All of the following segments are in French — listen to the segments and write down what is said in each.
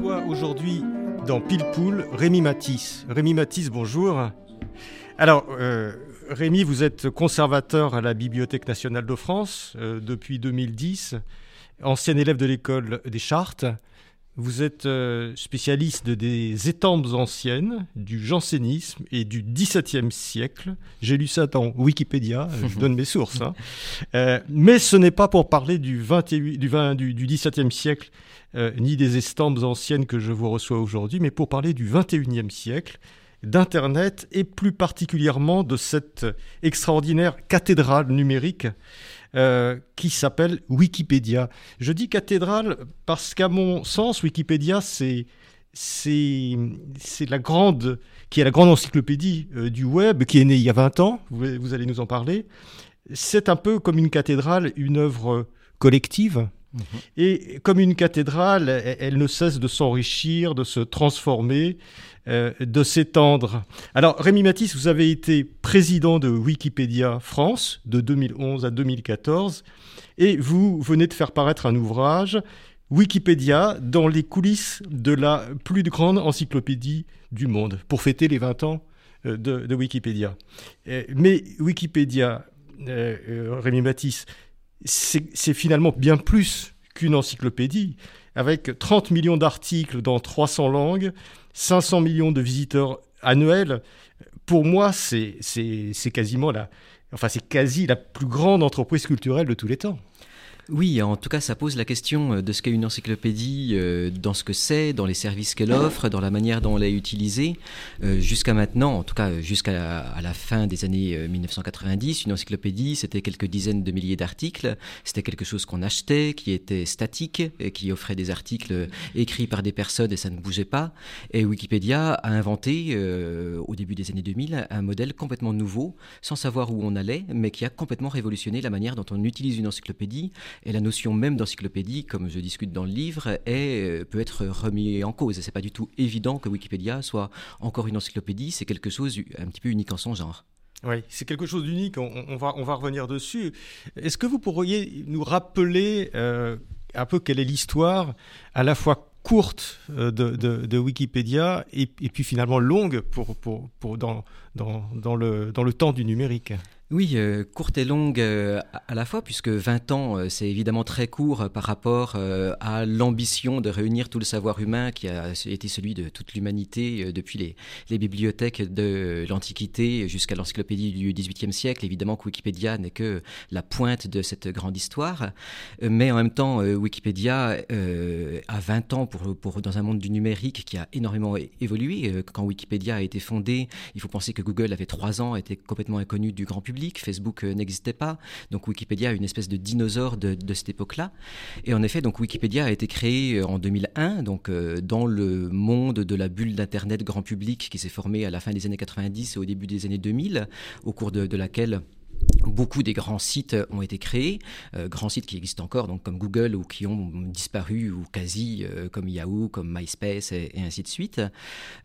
Aujourd'hui dans Pile Rémi Matisse. Rémi Matisse, bonjour. Alors, euh, Rémi, vous êtes conservateur à la Bibliothèque nationale de France euh, depuis 2010, ancien élève de l'école des Chartes. Vous êtes euh, spécialiste des étampes anciennes, du jansénisme et du XVIIe siècle. J'ai lu ça dans Wikipédia, je donne mes sources. Hein. Euh, mais ce n'est pas pour parler du, 28, du, 20, du, du XVIIe siècle, euh, ni des estampes anciennes que je vous reçois aujourd'hui, mais pour parler du XXIe siècle, d'Internet et plus particulièrement de cette extraordinaire cathédrale numérique euh, qui s'appelle Wikipédia. Je dis cathédrale parce qu'à mon sens, Wikipédia, c'est c'est la grande qui est la grande encyclopédie euh, du web qui est née il y a 20 ans. Vous, allez nous en parler. C'est un peu comme une cathédrale, une œuvre collective. Mhm. Et comme une cathédrale, elle ne cesse de s'enrichir, de se transformer. Euh, de s'étendre. Alors, Rémi Matisse, vous avez été président de Wikipédia France de 2011 à 2014 et vous venez de faire paraître un ouvrage, Wikipédia, dans les coulisses de la plus grande encyclopédie du monde, pour fêter les 20 ans euh, de, Wikipédia. Euh, mais Wikipédia, Rémi Matisse, c'est finalement bien plus qu'une encyclopédie, avec 30 millions d'articles dans 300 langues, 500 millions de visiteurs annuels, pour moi, c'est quasiment la, enfin, c'est quasi la plus grande entreprise culturelle de tous les temps. Oui, en tout cas, ça pose la question euh, de ce qu'est une encyclopédie, euh, dans ce que c'est, dans les services qu'elle offre, dans la manière dont elle est utilisée. Euh, jusqu'à maintenant, en tout cas jusqu'à la fin des années 1990, une encyclopédie, c'était quelques dizaines de milliers d'articles. C'était quelque chose qu'on achetait, qui était statique, et qui offrait des articles écrits par des personnes et ça ne bougeait pas. Et Wikipédia a inventé, au début des années 2000, un modèle complètement nouveau, sans savoir où on allait, mais qui a complètement révolutionné la manière dont on utilise une encyclopédie et la notion même d'encyclopédie, comme je discute dans le livre, euh, peut être remis en cause. C'est pas du tout évident que Wikipédia soit encore une encyclopédie, c'est quelque chose un petit peu unique en son genre. Oui, c'est quelque chose d'unique, on, va, revenir dessus. Est-ce que vous pourriez nous rappeler euh, un peu quelle est l'histoire à la fois courte euh, de, Wikipédia et, puis finalement longue pour, dans le temps du numérique? Oui, euh, courte et longue euh, à la fois, puisque 20 ans, euh, c'est évidemment très court par rapport à l'ambition de réunir tout le savoir humain qui a été celui de toute l'humanité depuis les, bibliothèques de l'Antiquité jusqu'à l'encyclopédie du XVIIIe siècle. Évidemment que Wikipédia n'est que la pointe de cette grande histoire, mais en même temps, Wikipédia a 20 ans pour, dans un monde du numérique qui a énormément évolué. Quand Wikipédia a été fondé, il faut penser que Google avait 3 ans, était complètement inconnu du grand public. Facebook euh, n'existait pas, donc Wikipédia a une espèce de dinosaure de, cette époque-là. Et en effet, donc Wikipédia a été créé euh, en 2001, donc euh, dans le monde de la bulle d'Internet grand public qui s'est formée à la fin des années 90 et au début des années 2000, au cours de laquelle Beaucoup des grands sites ont été créés, euh, grands sites qui existent encore, donc comme Google ou qui ont disparu ou quasi, euh, comme Yahoo, comme MySpace et, ainsi de suite,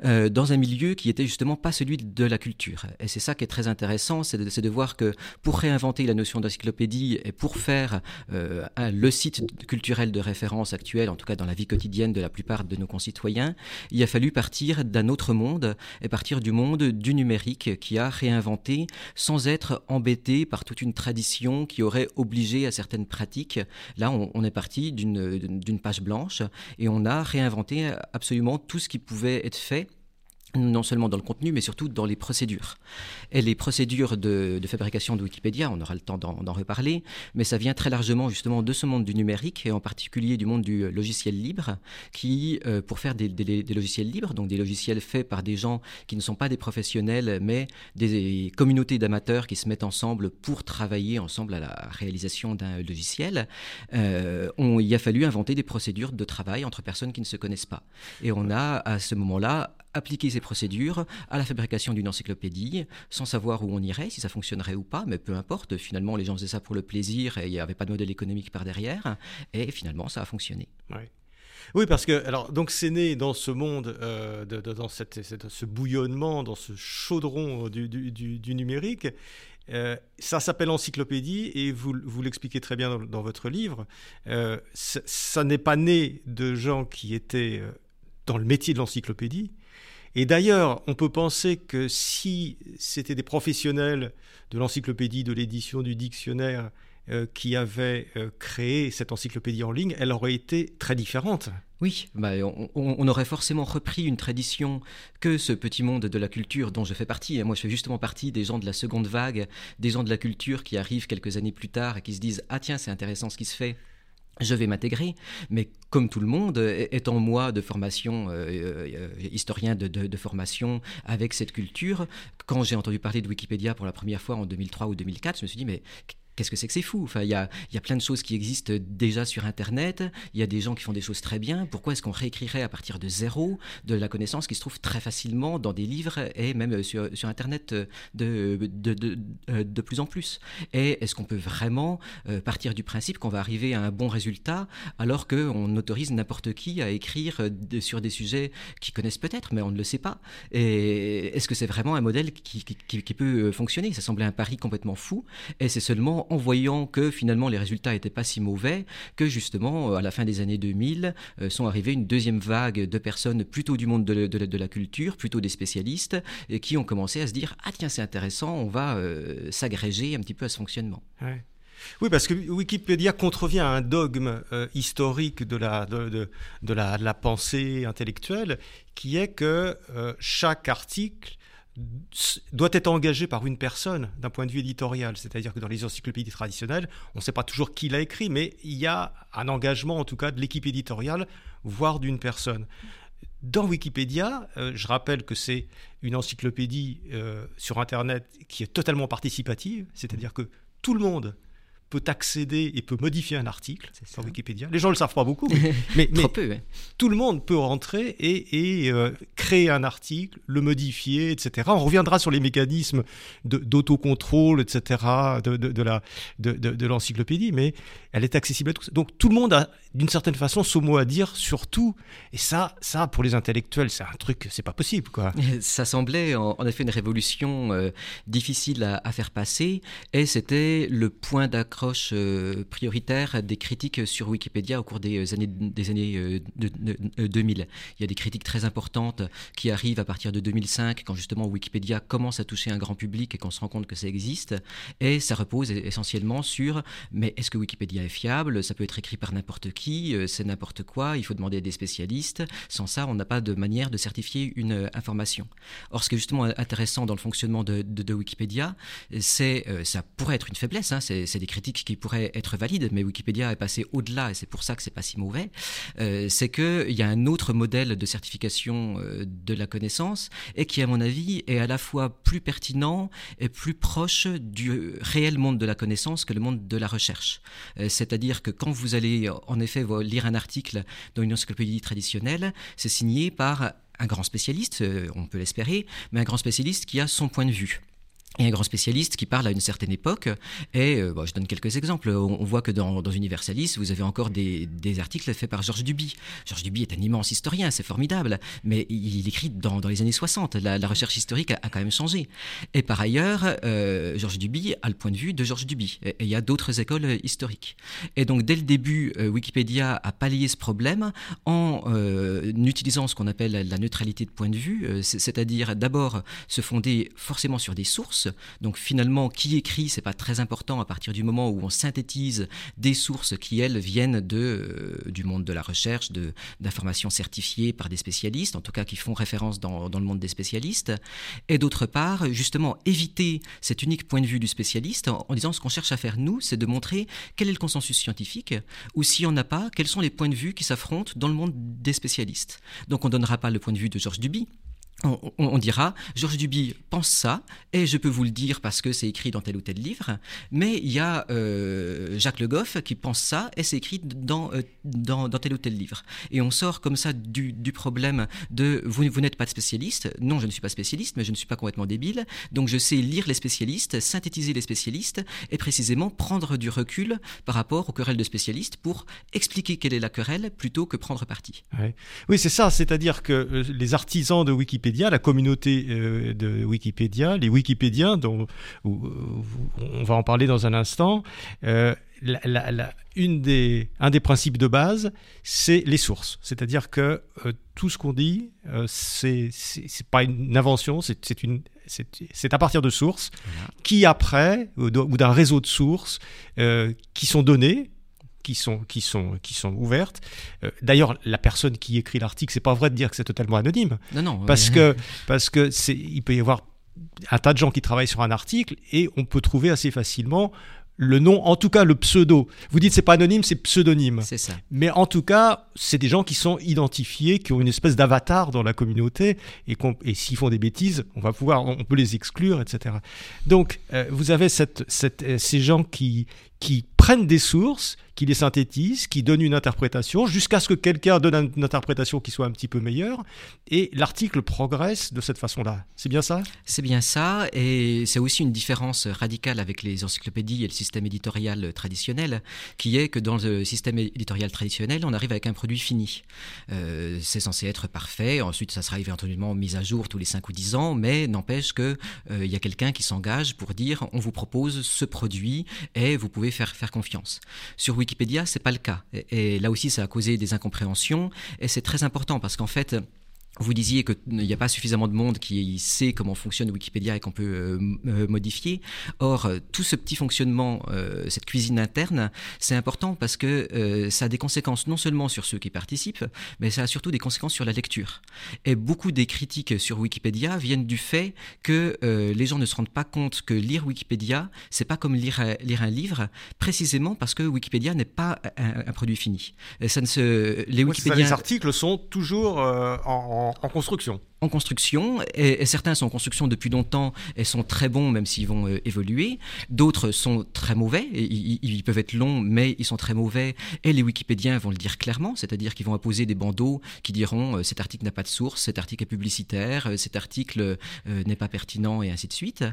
euh, dans un milieu qui était justement pas celui de la culture. Et c'est ça qui est très intéressant, c'est de, voir que pour réinventer la notion d'encyclopédie et pour faire le site culturel de référence actuel, en tout cas dans la vie quotidienne de la plupart de nos concitoyens, il a fallu partir d'un autre monde et partir du monde du numérique qui a réinventé sans être embêté par toute une tradition qui aurait obligé à certaines pratiques. Là, on, est parti d'une page blanche et on a réinventé absolument tout ce qui pouvait être fait non seulement dans le contenu, mais surtout dans les procédures. Et les procédures de, fabrication de Wikipédia, on aura le temps d'en reparler, mais ça vient très largement justement de ce monde du numérique, et en particulier du monde du logiciel libre, qui, euh, pour faire des, logiciels libres, donc des logiciels faits par des gens qui ne sont pas des professionnels, mais des communautés d'amateurs qui se mettent ensemble pour travailler ensemble à la réalisation d'un logiciel, euh, il a fallu inventer des procédures de travail entre personnes qui ne se connaissent pas. Et on a à ce moment-là appliquer ces procédures à la fabrication d'une encyclopédie, sans savoir où on irait, si ça fonctionnerait ou pas, mais peu importe, finalement les gens faisaient ça pour le plaisir et il n'y avait pas de modèle économique par derrière, et finalement ça a fonctionné. Oui, parce que alors donc c'est né dans ce monde, euh, dans ce bouillonnement, dans ce chaudron du, du, numérique. Euh, ça s'appelle encyclopédie et vous, vous l'expliquez très bien dans, votre livre. Euh, ça n'est pas né de gens qui étaient dans le métier de l'encyclopédie, et d'ailleurs, on peut penser que si c'était des professionnels de l'encyclopédie, de l'édition du dictionnaire euh, qui avaient euh, créé cette encyclopédie en ligne, elle aurait été très différente. Oui, bah, on, aurait forcément repris une tradition que ce petit monde de la culture dont je fais partie. Moi, je fais justement partie des gens de la seconde vague, des gens de la culture qui arrivent quelques années plus tard et qui se disent Ah tiens, c'est intéressant ce qui se fait je vais m'intégrer, mais comme tout le monde, étant moi de formation, euh, euh, historien de, formation avec cette culture, quand j'ai entendu parler de Wikipédia pour la première fois en 2003 ou 2004, je me suis dit, mais qu'est-ce que c'est que c'est fou Enfin, il y a, y a, plein de choses qui existent déjà sur Internet. Il y a des gens qui font des choses très bien. Pourquoi est-ce qu'on réécrirait à partir de zéro de la connaissance qui se trouve très facilement dans des livres et même sur, sur Internet de, de, de, de, plus en plus? Et est-ce qu'on peut vraiment euh, partir du principe qu'on va arriver à un bon résultat alors qu'on autorise n'importe qui à écrire sur des sujets qu'ils connaissent peut-être, mais on ne le sait pas? Et est-ce que c'est vraiment un modèle qui, qui, qui peut fonctionner? Ça semblait un pari complètement fou. Et c'est seulement en voyant que finalement les résultats n'étaient pas si mauvais, que justement euh, à la fin des années 2000 euh, sont arrivées une deuxième vague de personnes plutôt du monde de, la culture, plutôt des spécialistes, et qui ont commencé à se dire ah tiens c'est intéressant, on va euh, s'agréger un petit peu à ce fonctionnement. Oui, parce que Wikipédia contrevient à un dogme historique de la, pensée intellectuelle, qui est que chaque article doit être engagé par une personne d'un point de vue éditorial. C'est-à-dire que dans les encyclopédies traditionnelles, on ne sait pas toujours qui l'a écrit, mais il y a un engagement en tout cas de l'équipe éditoriale, voire d'une personne. Dans Wikipédia, euh, je rappelle que c'est une encyclopédie euh, sur Internet qui est totalement participative, c'est-à-dire que tout le monde peut accéder et peut modifier un article sur Wikipédia. Les gens ne le savent pas beaucoup, mais, tout le monde peut rentrer et, euh, créer un article, le modifier, etc. On reviendra sur les mécanismes d'autocontrôle, etc. de, de, la, de, l'encyclopédie, mais elle est accessible à tous. Donc tout le monde a d'une certaine façon son mot à dire sur tout. Et ça, ça pour les intellectuels, c'est un truc, c'est pas possible. quoi. Ça semblait en, effet une révolution euh, difficile à, à, faire passer et c'était le point d'accroche euh, prioritaire des critiques sur Wikipédia au cours des années, des années 2000. Euh, Il y a des critiques très importantes qui arrivent à partir de 2005, quand justement Wikipédia commence à toucher un grand public et qu'on se rend compte que ça existe. Et ça repose essentiellement sur mais est-ce que Wikipédia est fiable? Ça peut être écrit par n'importe qui, euh, c'est n'importe quoi, il faut demander à des spécialistes. Sans ça, on n'a pas de manière de certifier une information. Or, ce qui est justement intéressant dans le fonctionnement de, de, Wikipédia, c'est ça pourrait être une faiblesse, hein, c'est des critiques qui pourrait être valide, mais Wikipédia est passé au-delà, et c'est pour ça que c'est pas si mauvais, euh, c'est qu'il y a un autre modèle de certification euh, de la connaissance, et qui, à mon avis, est à la fois plus pertinent et plus proche du réel monde de la connaissance que le monde de la recherche. Euh, c'est-à-dire que quand vous allez, en effet, lire un article dans une encyclopédie traditionnelle, c'est signé par un grand spécialiste, on peut l'espérer, mais un grand spécialiste qui a son point de vue et un grand spécialiste qui parle à une certaine époque. Et euh, je donne quelques exemples. On, voit que dans, dans, Universalis, vous avez encore des, articles faits par Georges Duby. Georges Duby est un immense historien, c'est formidable, mais il, écrit dans, les années 60. La, recherche historique a, quand même changé. Et par ailleurs, euh, Georges Duby a le point de vue de Georges Duby. Et il y a d'autres écoles euh, historiques. Et donc, dès le début, Wikipédia a pallié ce problème en utilisant ce qu'on appelle la neutralité de point de vue, c'est-à-dire d'abord se fonder forcément sur des sources Donc finalement, qui écrit, c'est pas très important à partir du moment où on synthétise des sources qui, elles, viennent de, du monde de la recherche, d'informations certifiées par des spécialistes, en tout cas qui font référence dans, dans le monde des spécialistes. Et d'autre part, justement, éviter cet unique point de vue du spécialiste en, en disant ce qu'on cherche à faire, nous, c'est de montrer quel est le consensus scientifique, ou s'il n'y en a pas, quels sont les points de vue qui s'affrontent dans le monde des spécialistes. Donc on ne donnera pas le point de vue de Georges Duby, on, dira, Georges Duby pense ça, et je peux vous le dire parce que c'est écrit dans tel ou tel livre, mais il y a euh, Jacques Le Goff qui pense ça, et c'est écrit dans, euh, dans, tel ou tel livre. Et on sort comme ça du, problème de vous, vous n'êtes pas spécialiste, non je ne suis pas spécialiste, mais je ne suis pas complètement débile, donc je sais lire les spécialistes, synthétiser les spécialistes, et précisément prendre du recul par rapport aux querelles de spécialistes pour expliquer quelle est la querelle plutôt que prendre parti. Oui, c'est ça, c'est-à-dire que euh, les artisans de Wikipédia la communauté euh, de Wikipédia, les Wikipédiens, dont on va en parler dans un instant. Euh, une des, un des principes de base, c'est les sources. C'est-à-dire que euh, tout ce qu'on dit, c'est c'est pas une invention, c'est à partir de sources qui après, ou d'un réseau de sources, qui sont données qui sont, qui sont, qui sont ouvertes. Euh, d'ailleurs, la personne qui écrit l'article, c'est pas vrai de dire que c'est totalement anonyme. Non, non. Parce que, parce que c'est, il peut y avoir un tas de gens qui travaillent sur un article et on peut trouver assez facilement le nom, en tout cas le pseudo. Vous dites c'est pas anonyme, c'est pseudonyme. C'est ça. Mais en tout cas, c'est des gens qui sont identifiés, qui ont une espèce d'avatar dans la communauté, et, et s'ils font des bêtises, on va pouvoir, on peut les exclure, etc. Donc, euh, vous avez cette, cette, euh, ces gens qui, qui prennent des sources, qui les synthétisent, qui donnent une interprétation, jusqu'à ce que quelqu'un donne une interprétation qui soit un petit peu meilleure, et l'article progresse de cette façon-là. C'est bien ça? C'est bien ça, et c'est aussi une différence radicale avec les encyclopédies et le système éditorial traditionnel, qui est que dans le système éditorial traditionnel, on arrive avec un produit fini. Euh, c'est censé être parfait, ensuite ça sera éventuellement mis à jour tous les 5 ou 10 ans, mais n'empêche qu'il euh, y a quelqu'un qui s'engage pour dire on vous propose ce produit et vous pouvez faire, faire confiance. Sur Wikipédia, c'est pas le cas. Et, et là aussi, ça a causé des incompréhensions. Et c'est très important parce qu'en fait, vous disiez qu'il n'y a pas suffisamment de monde qui sait comment fonctionne Wikipédia et qu'on peut euh, euh, modifier. Or, euh, tout ce petit fonctionnement, cette cuisine interne, c'est important parce que ça a des conséquences non seulement sur ceux qui participent, mais ça a surtout des conséquences sur la lecture. Et beaucoup des critiques sur Wikipédia viennent du fait que les gens ne se rendent pas compte que lire Wikipédia, c'est pas comme lire, lire un livre, précisément parce que Wikipédia n'est pas un, produit fini. Ça ne se, les, Wikipédiens... les articles sont toujours en en, construction en construction, et, certains sont en construction depuis longtemps et sont très bons, même s'ils vont euh, évoluer. D'autres sont très mauvais, et, ils, peuvent être longs, mais ils sont très mauvais, et les Wikipédiens vont le dire clairement, c'est-à-dire qu'ils vont apposer des bandeaux qui diront euh, cet article n'a pas de source, cet article est publicitaire, euh, cet article n'est pas pertinent, et ainsi de suite.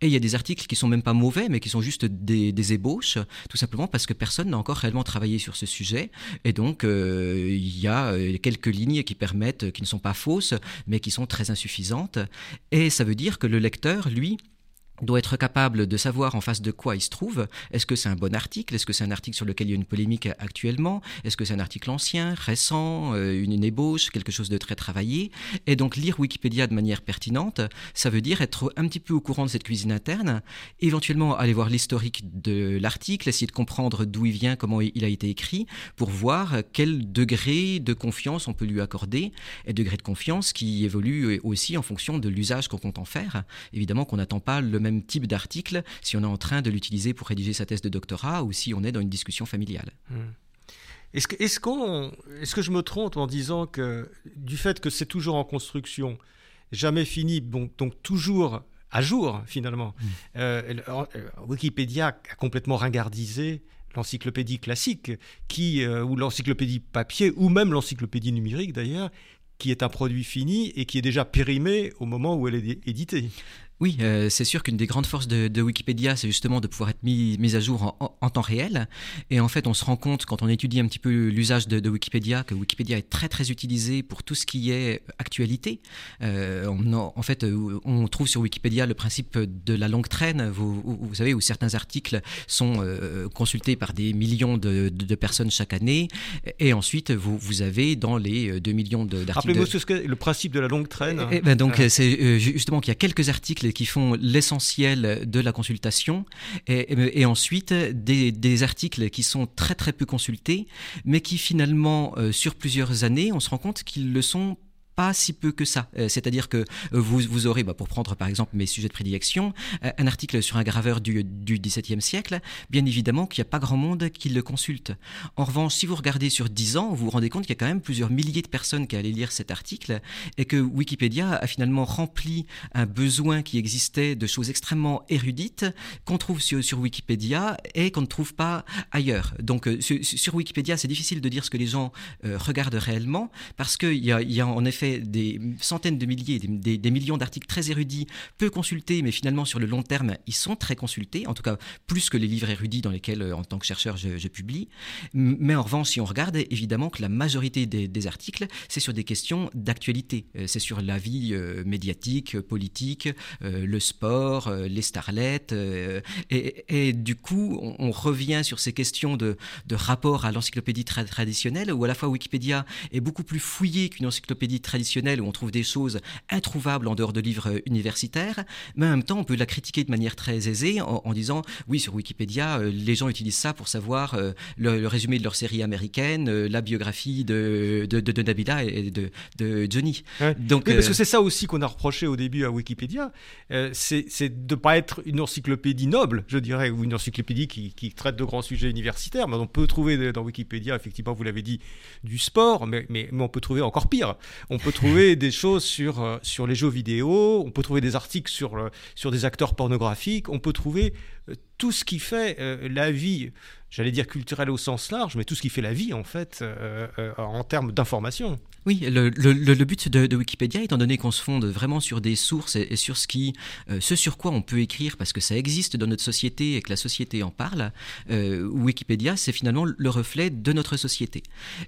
Et il y a des articles qui sont même pas mauvais, mais qui sont juste des, des ébauches, tout simplement parce que personne n'a encore réellement travaillé sur ce sujet, et donc il y a quelques lignes qui permettent, qui ne sont pas fausses, mais qui sont très insuffisantes, et ça veut dire que le lecteur, lui, doit être capable de savoir en face de quoi il se trouve. Est-ce que c'est un bon article? Est-ce que c'est un article sur lequel il y a une polémique actuellement? Est-ce que c'est un article ancien, récent, euh, une, ébauche, quelque chose de très travaillé? Et donc lire Wikipédia de manière pertinente, ça veut dire être un petit peu au courant de cette cuisine interne, éventuellement aller voir l'historique de l'article, essayer de comprendre d'où il vient, comment il a été écrit, pour voir quel degré de confiance on peut lui accorder, et degré de confiance qui évolue aussi en fonction de l'usage qu'on compte en faire. Évidemment qu'on n'attend pas le même type d'article si on est en train de l'utiliser pour rédiger sa thèse de doctorat ou si on est dans une discussion familiale. Hmm. Est-ce que, est est-ce que je me trompe en disant que du fait que c'est toujours en construction, jamais fini, donc, donc toujours à jour finalement, hmm. euh, euh, Wikipédia a complètement ringardisé l'encyclopédie classique, qui, euh, ou l'encyclopédie papier, ou même l'encyclopédie numérique d'ailleurs, qui est un produit fini et qui est déjà périmé au moment où elle est éditée. Oui, euh, c'est sûr qu'une des grandes forces de, Wikipédia, c'est justement de pouvoir être mis, mis à jour en, temps réel. Et en fait, on se rend compte quand on étudie un petit peu l'usage de, Wikipédia que Wikipédia est très très utilisé pour tout ce qui est actualité. Euh, on, en fait, euh, on trouve sur Wikipédia le principe de la longue traîne. Vous, vous savez où certains articles sont consultés par des millions de, personnes chaque année, et ensuite vous, vous avez dans les 2 millions d'articles. Rappelez-moi ce que le principe de la longue traîne. Eh ben donc c'est justement qu'il y a quelques articles qui font l'essentiel de la consultation. Et, ensuite des, des, articles qui sont très très peu consultés, mais qui finalement, sur plusieurs années, on se rend compte qu'ils le sont pas si peu que ça. Euh, c'est-à-dire que euh, vous, vous aurez, bah, pour prendre par exemple mes sujets de prédilection, euh, un article sur un graveur du, du XVIIe siècle, bien évidemment qu'il n'y a pas grand monde qui le consulte. En revanche, si vous regardez sur 10 ans, vous vous rendez compte qu'il y a quand même plusieurs milliers de personnes qui allaient lire cet article et que Wikipédia a finalement rempli un besoin qui existait de choses extrêmement érudites qu'on trouve sur, sur, Wikipédia et qu'on ne trouve pas ailleurs. Donc sur, Wikipédia, c'est difficile de dire ce que les gens regardent réellement parce qu'il y, y a en effet des centaines de milliers, des, millions d'articles très érudits, peu consultés, mais finalement sur le long terme, ils sont très consultés, en tout cas plus que les livres érudits dans lesquels, euh, en tant que chercheur, je, publie. Mais en revanche, si on regarde, évidemment que la majorité des, articles, c'est sur des questions d'actualité. Euh, c'est sur la vie euh, médiatique, politique, le sport, les starlets. Et, du coup, on, revient sur ces questions de, rapport à l'encyclopédie traditionnelle, où à la fois Wikipédia est beaucoup plus fouillé qu'une encyclopédie traditionnelle où on trouve des choses introuvables en dehors de livres universitaires, mais en même temps, on peut la critiquer de manière très aisée en, disant oui, sur Wikipédia, euh, les gens utilisent ça pour savoir euh, le, résumé de leur série américaine, euh, la biographie de, de, Nabila et de, de Johnny. Donc, parce que c'est ça aussi qu'on a reproché au début à Wikipédia, c'est de ne pas être une encyclopédie noble, je dirais, ou une encyclopédie qui, qui traite de grands sujets universitaires. Mais on peut trouver dans Wikipédia, effectivement, vous l'avez dit, du sport, mais, mais, mais, on peut trouver encore pire. On peut trouver des choses sur, euh, sur les jeux vidéo, on peut trouver des articles sur, euh, des acteurs pornographiques, on peut trouver euh, tout ce qui fait la vie j'allais dire culturel au sens large, mais tout ce qui fait la vie, en fait, en termes d'information. Oui, le, but de, Wikipédia, étant donné qu'on se fonde vraiment sur des sources et, sur ce, qui, euh, ce sur quoi on peut écrire, parce que ça existe dans notre société et que la société en parle, Wikipédia, c'est finalement le reflet de notre société.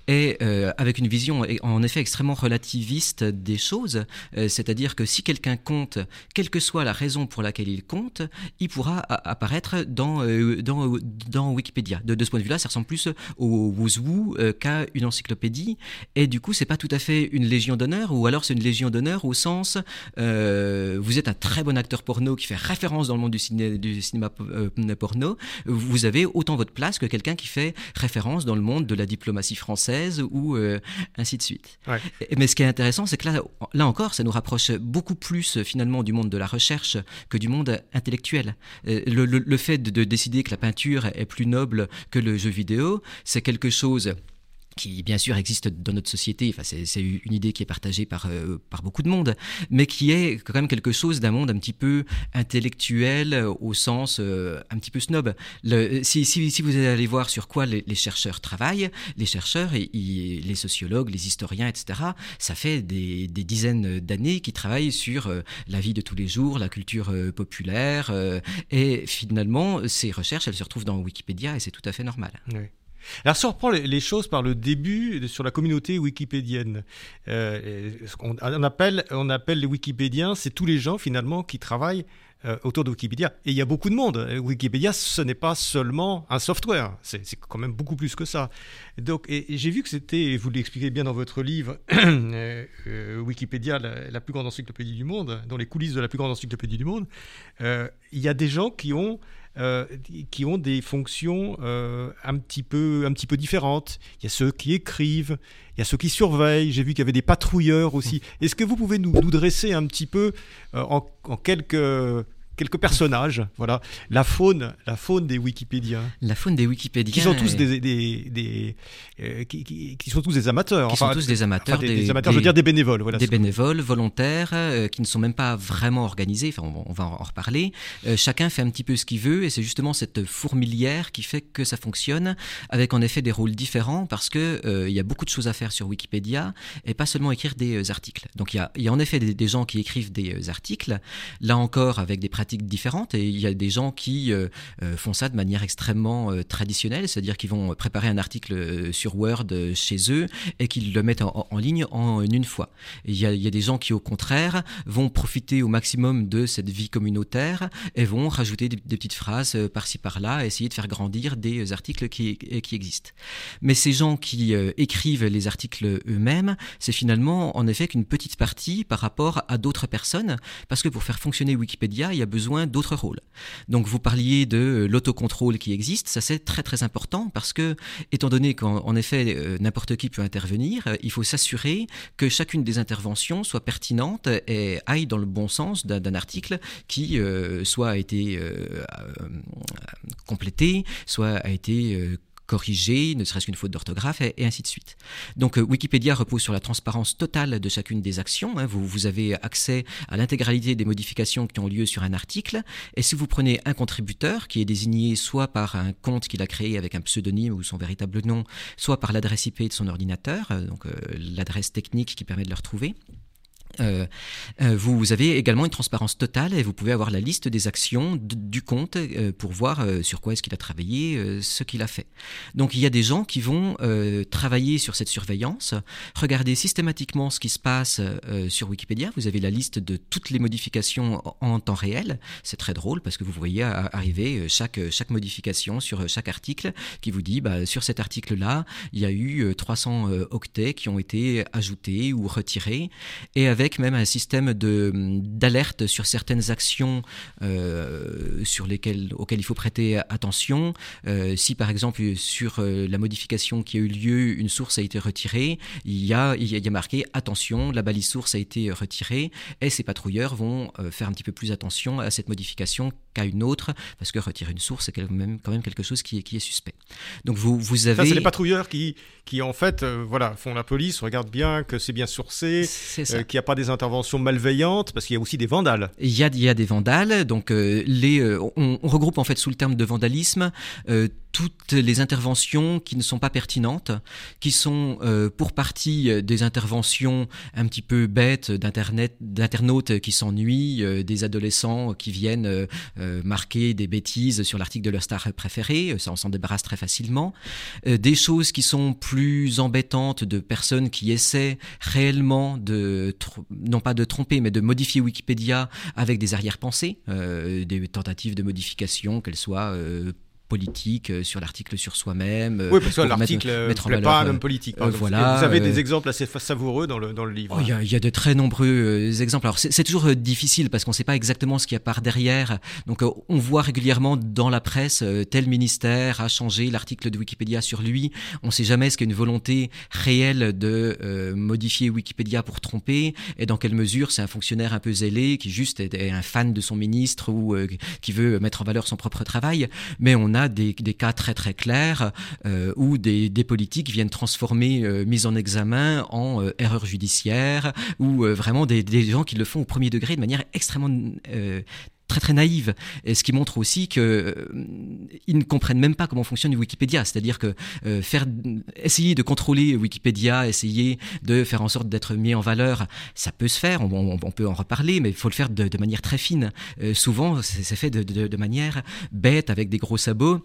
Et avec une vision, en effet, extrêmement relativiste des choses, c'est-à-dire que si quelqu'un compte, quelle que soit la raison pour laquelle il compte, il pourra apparaître dans, Wikipédia. De, ce point de vue-là, ça ressemble plus au euh, qu'à une encyclopédie. Et du coup, c'est pas tout à fait une légion d'honneur, ou alors c'est une légion d'honneur au sens euh, vous êtes un très bon acteur porno qui fait référence dans le monde du, cinéma euh, porno. Vous avez autant votre place que quelqu'un qui fait référence dans le monde de la diplomatie française ou ainsi de suite. Mais ce qui est intéressant, c'est que là, là encore, ça nous rapproche beaucoup plus finalement du monde de la recherche que du monde intellectuel. Le, fait de décider que la peinture est plus noble que le jeu vidéo. C'est quelque chose qui bien sûr existe dans notre société, enfin, c'est une idée qui est partagée par, euh, par beaucoup de monde, mais qui est quand même quelque chose d'un monde un petit peu intellectuel au sens euh, un petit peu snob. Si, vous allez voir sur quoi les, chercheurs travaillent, les chercheurs, et, les sociologues, les historiens, etc., ça fait des, dizaines d'années qu'ils travaillent sur euh, la vie de tous les jours, la culture populaire, et finalement, ces recherches, elles se retrouvent dans Wikipédia et c'est tout à fait normal. Oui. Alors, si on reprend les choses par le début sur la communauté wikipédienne, euh, on, appelle, on appelle les wikipédiens, c'est tous les gens finalement qui travaillent euh, autour de Wikipédia. Et il y a beaucoup de monde. Euh, Wikipédia, ce n'est pas seulement un software, c'est quand même beaucoup plus que ça. Donc, j'ai vu que c'était, vous l'expliquez bien dans votre livre, Wikipédia, la, plus grande encyclopédie du monde, dans les coulisses de la plus grande encyclopédie du monde, il y a des gens qui ont euh, qui ont des fonctions euh, un, petit peu, un petit peu différentes. Il y a ceux qui écrivent, il y a ceux qui surveillent. J'ai vu qu'il y avait des patrouilleurs aussi. Est-ce que vous pouvez nous, nous dresser un petit peu euh, en, en quelques quelques personnages. Voilà, la faune, la faune des Wikipédiens. La faune des Wikipédiens. Qui sont tous des, des, euh, qui, sont tous des amateurs. Qui sont tous des amateurs. des, amateurs, je veux dire des bénévoles. Voilà, des bénévoles volontaires euh, qui ne sont même pas vraiment organisés. Enfin, on, va en reparler. Euh, chacun fait un petit peu ce qu'il veut et c'est justement cette fourmilière qui fait que ça fonctionne avec en effet des rôles différents parce que il y a beaucoup de choses à faire sur Wikipédia et pas seulement écrire des articles. Donc il y a, y a, en effet des, gens qui écrivent des articles. Là encore avec des différentes et il y a des gens qui font ça de manière extrêmement traditionnelle, c'est-à-dire qu'ils vont préparer un article sur Word chez eux et qu'ils le mettent en, ligne en une fois. il, y a, des gens qui, au contraire, vont profiter au maximum de cette vie communautaire et vont rajouter des, petites phrases par-ci par-là, essayer de faire grandir des articles qui existent. Mais ces gens qui écrivent les articles eux-mêmes, c'est finalement en effet qu'une petite partie par rapport à d'autres personnes, parce que pour faire fonctionner Wikipédia, il y a besoin d'autres rôles. Donc vous parliez de l'autocontrôle qui existe, ça c'est très très important parce que, étant donné qu'en effet euh, n'importe qui peut intervenir, il faut s'assurer que chacune des interventions soit pertinente et aille dans le bon sens d'un article qui euh, soit a été euh, complété, soit a été corriger, ne serait-ce qu'une faute d'orthographe, et, ainsi de suite. Donc euh, Wikipédia repose sur la transparence totale de chacune des actions. Hein. Vous, avez accès à l'intégralité des modifications qui ont lieu sur un article. Et si vous prenez un contributeur qui est désigné soit par un compte qu'il a créé avec un pseudonyme ou son véritable nom, soit par l'adresse IP de son ordinateur, euh, donc euh, l'adresse technique qui permet de le retrouver, euh, euh, vous avez également une transparence totale et vous pouvez avoir la liste des actions du compte euh, pour voir sur quoi est-ce qu'il a travaillé, ce qu'il a fait. Donc il y a des gens qui vont travailler sur cette surveillance, regarder systématiquement ce qui se passe sur Wikipédia. Vous avez la liste de toutes les modifications en temps réel. C'est très drôle parce que vous voyez arriver chaque, chaque modification sur chaque article qui vous dit bah, sur cet article-là, il y a eu 300 octets qui ont été ajoutés ou retirés et avec même un système d'alerte sur certaines actions euh, sur lesquelles, auxquelles il faut prêter attention. Euh, si par exemple sur euh, la modification qui a eu lieu, une source a été retirée, il y a, il y a marqué attention, la balise source a été retirée, et ces patrouilleurs vont faire un petit peu plus attention à cette modification qu'à une autre, parce que retirer une source, c'est quand même, quand même quelque chose qui est, qui est suspect. Donc vous, vous avez... Ça, c'est les patrouilleurs qui, qui en fait, voilà, font la police, regardent bien que c'est bien sourcé, qu'il n'y a pas des interventions malveillantes Parce qu'il y a aussi des vandales. Il y a, il y a des vandales. Donc, euh, les, euh, on, regroupe en fait sous le terme de vandalisme euh, toutes les interventions qui ne sont pas pertinentes, qui sont euh, pour partie euh, des interventions un petit peu bêtes d'internet, d'internautes qui s'ennuient, euh, des adolescents qui viennent marquer des bêtises sur l'article de leur star préféré, ça on s'en débarrasse très facilement, des choses qui sont plus embêtantes de personnes qui essaient réellement de non pas de tromper mais de modifier Wikipédia avec des arrière-pensées, des tentatives de modification qu'elles soient politique euh, sur l'article sur soi-même. Euh, oui, parce que l'article ne plaît pas un homme politique. Euh, voilà, vous avez des exemples assez savoureux dans le, dans le livre. Oh, il y, a de très nombreux exemples. Alors c'est toujours difficile parce qu'on ne sait pas exactement ce qu'il y a par derrière. Donc on voit régulièrement dans la presse tel ministère a changé l'article de Wikipédia sur lui. On ne sait jamais ce qu'il y a une volonté réelle de modifier Wikipédia pour tromper et dans quelle mesure c'est un fonctionnaire un peu zélé qui juste est, un fan de son ministre ou qui veut mettre en valeur son propre travail. Mais on a des, cas très très clairs euh, où des, politiques viennent transformer euh, mise en examen en euh, erreur judiciaire ou vraiment des, gens qui le font au premier degré de manière extrêmement très très naïve, et ce qui montre aussi que ils ne comprennent même pas comment fonctionne Wikipédia, c'est-à-dire que faire essayer de contrôler Wikipédia, essayer de faire en sorte d'être mis en valeur, ça peut se faire, on, peut en reparler, mais il faut le faire de, manière très fine. souvent, c'est fait de, manière bête avec des gros sabots.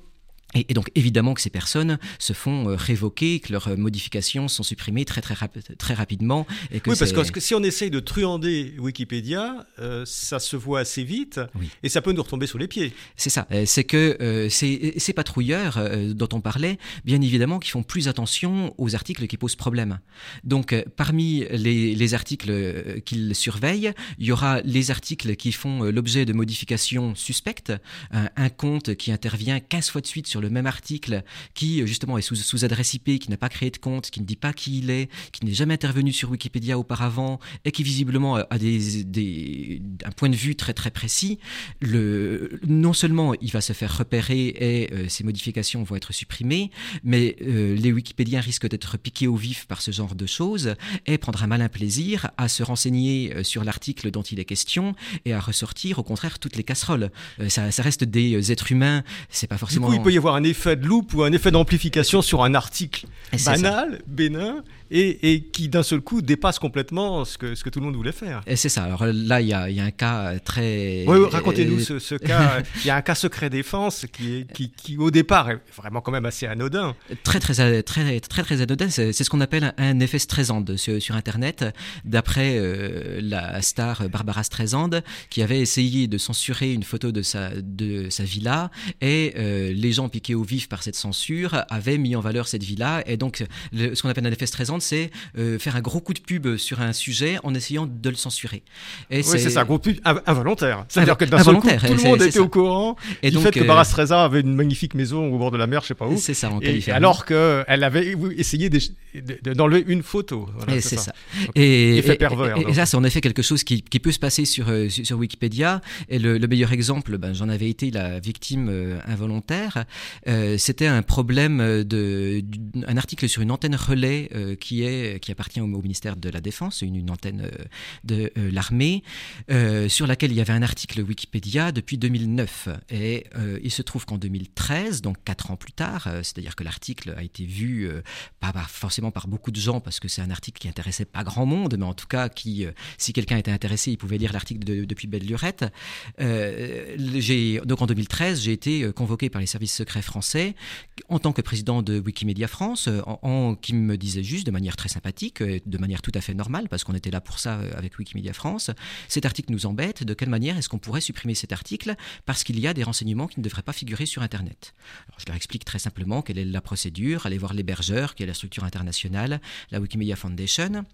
Et, donc évidemment que ces personnes se font euh, révoquer, que leurs euh, modifications sont supprimées très très, très rapidement. Et que oui, parce que si on essaye de truander Wikipédia, euh, ça se voit assez vite et ça peut nous retomber sous les pieds. C'est ça. C'est que ces, ces, patrouilleurs dont on parlait, bien évidemment, qui font plus attention aux articles qui posent problème. Donc parmi les, les articles qu'ils surveillent, il y aura les articles qui font l'objet de modifications suspectes, un, un compte qui intervient 15 fois de suite sur le même article qui justement est sous, adresse IP, qui n'a pas créé de compte, qui ne dit pas qui il est, qui n'est jamais intervenu sur Wikipédia auparavant et qui visiblement a des, un point de vue très très précis, le, non seulement il va se faire repérer et euh, ses modifications vont être supprimées, mais euh, les Wikipédiens risquent d'être piqués au vif par ce genre de choses et prendre un malin plaisir à se renseigner euh, sur l'article dont il est question et à ressortir au contraire toutes les casseroles. ça, reste des êtres humains, c'est pas forcément. il peut y avoir avoir un effet de loupe ou un effet d'amplification sur un article banal, bénin, et, qui d'un seul coup dépasse complètement ce que, ce que tout le monde voulait faire. Et c'est ça. Alors là, il y a, y a, un cas très. Oui, racontez-nous ce, ce, cas. Il y a un cas secret défense qui, est, qui, qui, au départ, est vraiment quand même assez anodin. Très, très, très, très, très, très anodin. C'est ce qu'on appelle un effet Streisand sur, sur Internet, d'après euh, la star Barbara Streisand, qui avait essayé de censurer une photo de sa, de sa villa, et euh, les gens piqués au vif par cette censure avaient mis en valeur cette villa, et donc ce qu'on appelle un effet Streisand, c'est euh, faire un gros coup de pub sur un sujet en essayant de le censurer. Et oui, c'est ça, un gros pub involontaire. C'est-à-dire que d'un seul coup, tout le monde était au courant et du fait que euh, avait une magnifique maison au bord de la mer, je sais pas où. C'est ça, en Californie. Alors qu'elle avait essayé d'enlever une photo. et c'est ça. Et, Effet pervers. Et, ça, c'est en effet quelque chose qui, peut se passer sur, euh, sur, Wikipédia. Et le, meilleur exemple, ben, j'en avais été la victime involontaire. C'était un problème de, un article sur une antenne relais qui, est, qui appartient au, ministère de la Défense, une, antenne euh, de euh, l'armée, euh, sur laquelle il y avait un article Wikipédia depuis 2009. Et il se trouve qu'en 2013, donc quatre ans plus tard, c'est-à-dire que l'article a été vu pas, forcément par beaucoup de gens, parce que c'est un article qui intéressait pas grand monde, mais en tout cas, qui, si quelqu'un était intéressé, il pouvait lire l'article depuis belle lurette. donc en 2013, j'ai été convoqué par les services secrets français en tant que président de Wikimedia France, en, qui me disait juste de manière très sympathique, de manière tout à fait normale, parce qu'on était là pour ça euh, avec Wikimedia France. Cet article nous embête. De quelle manière est-ce qu'on pourrait supprimer cet article Parce qu'il y a des renseignements qui ne devraient pas figurer sur Internet? Je leur explique très simplement quelle est la procédure, aller voir l'hébergeur, qui est la structure internationale, la Wikimedia Foundation.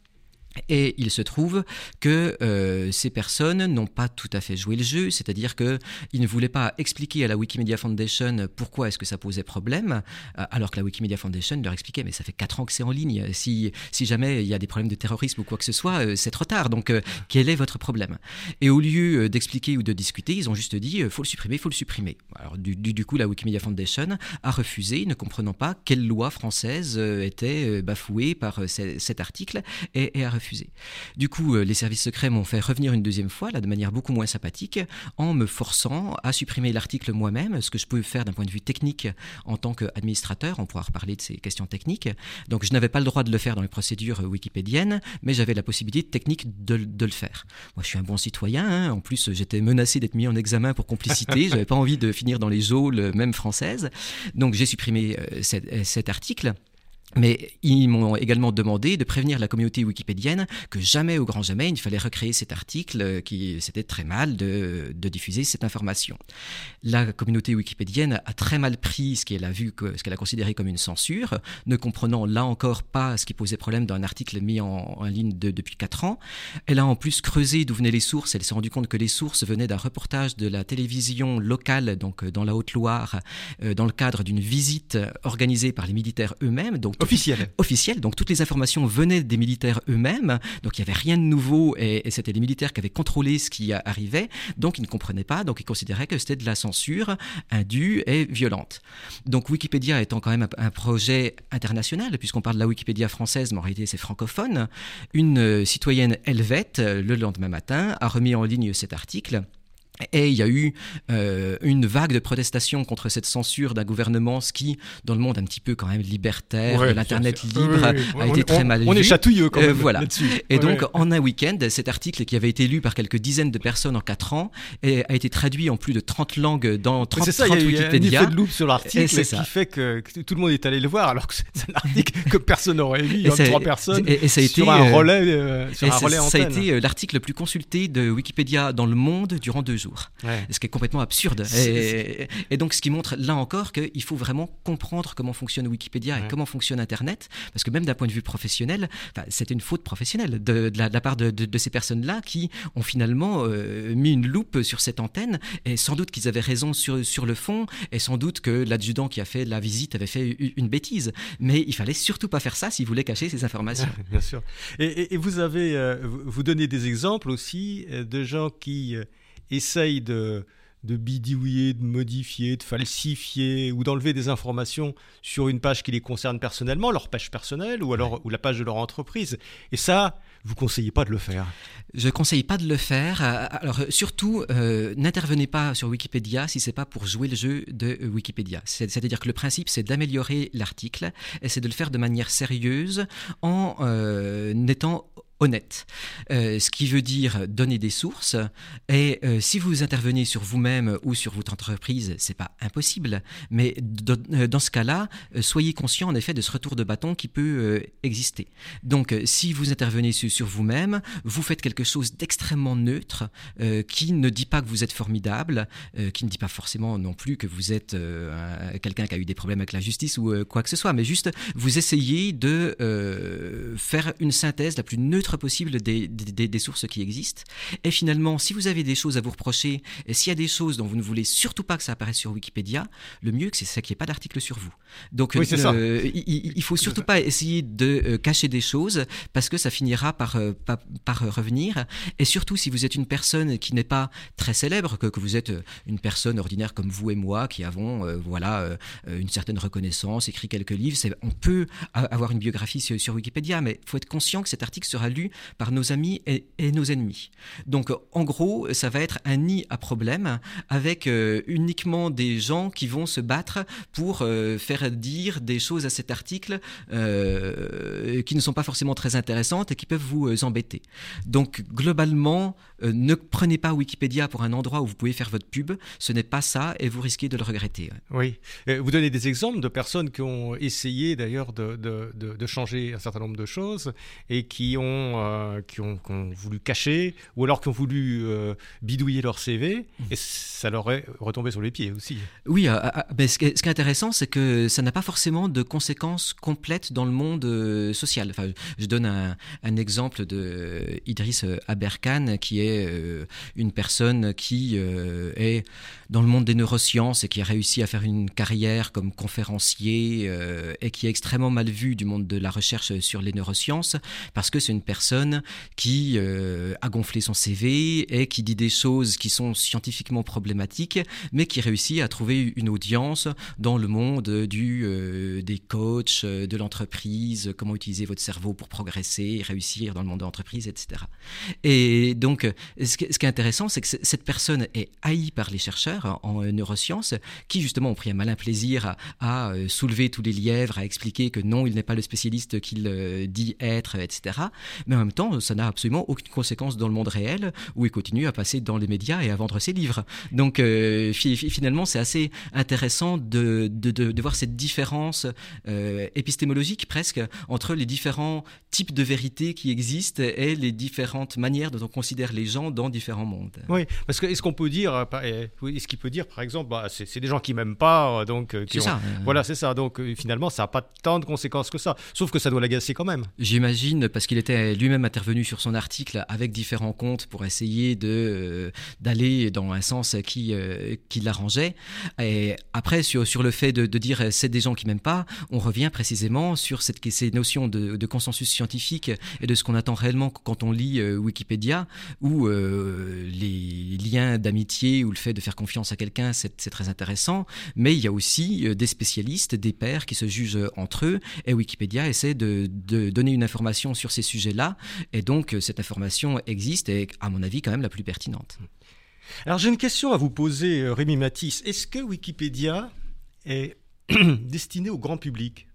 Et il se trouve que euh, ces personnes n'ont pas tout à fait joué le jeu, c'est-à-dire qu'ils ne voulaient pas expliquer à la Wikimedia Foundation pourquoi est-ce que ça posait problème, euh, alors que la Wikimedia Foundation leur expliquait mais ça fait 4 ans que c'est en ligne, si, si jamais il y a des problèmes de terrorisme ou quoi que ce soit, euh, c'est trop tard, donc quel est votre problème? Et au lieu d'expliquer ou de discuter, ils ont juste dit faut le supprimer, faut le supprimer. Alors du, coup, la Wikimedia Foundation a refusé, ne comprenant pas quelle loi française était bafouée par cet article, et, et a refusé du coup, euh, les services secrets m'ont fait revenir une deuxième fois, là, de manière beaucoup moins sympathique, en me forçant à supprimer l'article moi-même, ce que je pouvais faire d'un point de vue technique en tant qu'administrateur. On pourra reparler de ces questions techniques. Donc, je n'avais pas le droit de le faire dans les procédures wikipédiennes, mais j'avais la possibilité technique de, le faire. Moi, je suis un bon citoyen. Hein. En plus, j'étais menacé d'être mis en examen pour complicité. J'avais pas envie de finir dans les geôles, même françaises. Donc, j'ai supprimé euh, cet article. Mais ils m'ont également demandé de prévenir la communauté wikipédienne que jamais au grand jamais il fallait recréer cet article, euh, qui c'était très mal de, diffuser cette information. La communauté wikipédienne a très mal pris ce qu'elle a vu, ce qu'elle a considéré comme une censure, ne comprenant là encore pas ce qui posait problème dans un article mis en, ligne depuis quatre ans. Elle a en plus creusé d'où venaient les sources. Elle s'est rendue compte que les sources venaient d'un reportage de la télévision locale, donc euh, dans la Haute-Loire, euh, dans le cadre d'une visite organisée par les militaires eux-mêmes. Donc Officiel. Officiel. Donc toutes les informations venaient des militaires eux-mêmes. Donc il n'y avait rien de nouveau et, c'était les militaires qui avaient contrôlé ce qui arrivait. Donc ils ne comprenaient pas. Donc ils considéraient que c'était de la censure indue et violente. Donc Wikipédia étant quand même un, projet international, puisqu'on parle de la Wikipédia française, mais en réalité c'est francophone, une euh, citoyenne helvète, euh, le lendemain matin, a remis en ligne cet article et il y a eu euh, une vague de protestations contre cette censure d'un gouvernement, ce qui, dans le monde un petit peu quand même libertaire, de l'internet libre, a été très mal vu. On est chatouilleux quand euh, même. voilà. Et donc, en un week-end, cet article qui avait été lu par quelques dizaines de personnes en 4 ans et a été traduit en plus de 30 langues dans 30, ça, 30 il y a, Wikipédia. Il y a un effet de loupe sur l'article qui fait que, tout le monde est allé le voir, alors que c'est un article que personne n'aurait lu. Il y a trois personnes et, ça a été, sur un euh, relais, sur un relais Ça a été l'article le plus consulté de Wikipédia dans le monde durant deux jours. Ce qui est complètement absurde. Et, donc, ce qui montre là encore qu'il faut vraiment comprendre comment fonctionne Wikipédia et comment fonctionne Internet. Parce que même d'un point de vue professionnel, c'était une faute professionnelle de, la, part de, ces personnes-là qui ont finalement euh, mis une loupe sur cette antenne. Et sans doute qu'ils avaient raison sur, sur le fond. Et sans doute que l'adjudant qui a fait la visite avait fait une bêtise. Mais il fallait surtout pas faire ça s'il voulait cacher ces informations. Bien sûr. Et, vous avez, euh, vous donnez des exemples aussi euh, de gens qui essayent de, de bidouiller, de modifier, de falsifier ou d'enlever des informations sur une page qui les concerne personnellement, leur page personnelle ou alors ou la page de leur entreprise. Et ça, vous conseillez pas de le faire Je conseille pas de le faire. Euh, alors surtout, euh, n'intervenez pas sur Wikipédia si c'est pas pour jouer le jeu de Wikipédia. C'est-à-dire que le principe c'est d'améliorer l'article et c'est de le faire de manière sérieuse en euh, étant honnête. Euh, ce qui veut dire donner des sources. Et euh, si vous intervenez sur vous-même ou sur votre entreprise, c'est pas impossible. Mais euh, dans ce cas-là, soyez conscient en effet de ce retour de bâton qui peut exister. Donc, si vous intervenez sur, vous-même, vous faites quelque chose d'extrêmement neutre, qui ne dit pas que vous êtes formidable, qui ne dit pas forcément non plus que vous êtes quelqu'un qui a eu des problèmes avec la justice ou quoi que ce soit, mais juste vous essayez de faire une synthèse la plus neutre possible des, des, sources qui existent. Et finalement, si vous avez des choses à vous reprocher, et s'il y a des choses dont vous ne voulez surtout pas que ça apparaisse sur Wikipédia, le mieux, c'est ça qu'il n'y ait pas d'article sur vous. Donc, euh, il, ne faut surtout pas essayer de euh, cacher des choses parce que ça finira par, euh, par, revenir. Et surtout, si vous êtes une personne qui n'est pas très célèbre, que, que, vous êtes une personne ordinaire comme vous et moi, qui avons voilà une certaine reconnaissance, écrit quelques livres, on peut avoir une biographie sur, sur Wikipédia, mais faut être conscient que cet article sera lu par nos amis et, nos ennemis. Donc en gros, ça va être un nid à problème avec euh, uniquement des gens qui vont se battre pour euh, faire dire des choses à cet article euh, qui ne sont pas forcément très intéressantes et qui peuvent vous embêter. Donc globalement, ne prenez pas Wikipédia pour un endroit où vous pouvez faire votre pub, ce n'est pas ça et vous risquez de le regretter. Oui, vous donnez des exemples de personnes qui ont essayé d'ailleurs de, de changer un certain nombre de choses et qui ont euh, qui, ont, voulu cacher ou alors qui ont voulu euh, bidouiller leur CV et ça leur est retombé sur les pieds aussi. Oui, euh, mais ce, qui est, intéressant, c'est que ça n'a pas forcément de conséquences complètes dans le monde social. Enfin, je donne un, un, exemple de Idriss Aberkan, qui est une personne qui est dans le monde des neurosciences et qui a réussi à faire une carrière comme conférencier et qui est extrêmement mal vu du monde de la recherche sur les neurosciences parce que c'est une personne qui euh, a gonflé son CV et qui dit des choses qui sont scientifiquement problématiques, mais qui réussit à trouver une audience dans le monde du, euh, des coachs, euh, de l'entreprise, comment utiliser votre cerveau pour progresser, réussir dans le monde de l'entreprise, etc. Et donc, ce qui est intéressant, c'est que cette personne est haïe par les chercheurs en neurosciences, qui justement ont pris un malin plaisir à, à soulever tous les lièvres, à expliquer que non, il n'est pas le spécialiste qu'il dit être, etc. Mais en même temps, ça n'a absolument aucune conséquence dans le monde réel où il continue à passer dans les médias et à vendre ses livres. Donc euh, finalement, c'est assez intéressant de, voir cette différence euh, épistémologique presque entre les différents types de vérités qui existent et les différentes manières dont on considère les gens dans différents mondes. Oui, parce que est-ce qu'on peut dire, euh, est-ce qu'il peut dire par exemple, bah, c'est des gens qui m'aiment pas, donc qui ça, voilà, c'est ça. Donc finalement, ça n'a pas tant de conséquences que ça. Sauf que ça doit l'agacer quand même. J'imagine parce qu'il était lui-même intervenu sur son article avec différents comptes pour essayer de euh, d'aller dans un sens qui euh, qui l'arrangeait. Et après sur sur le fait de, dire euh, c'est des gens qui m'aiment pas, on revient précisément sur cette ces notions de, consensus scientifique et de ce qu'on attend réellement quand on lit Wikipédia, où les liens d'amitié ou le fait de faire confiance à quelqu'un c'est très intéressant, mais il y a aussi des spécialistes, des pairs qui se jugent entre eux et Wikipédia essaie de, donner une information sur ces sujets-là et donc, euh, cette information existe et, à mon avis, quand même la plus pertinente. Alors, j'ai une question à vous poser, euh, Rémi Matisse. Est-ce que Wikipédia est destiné au grand public?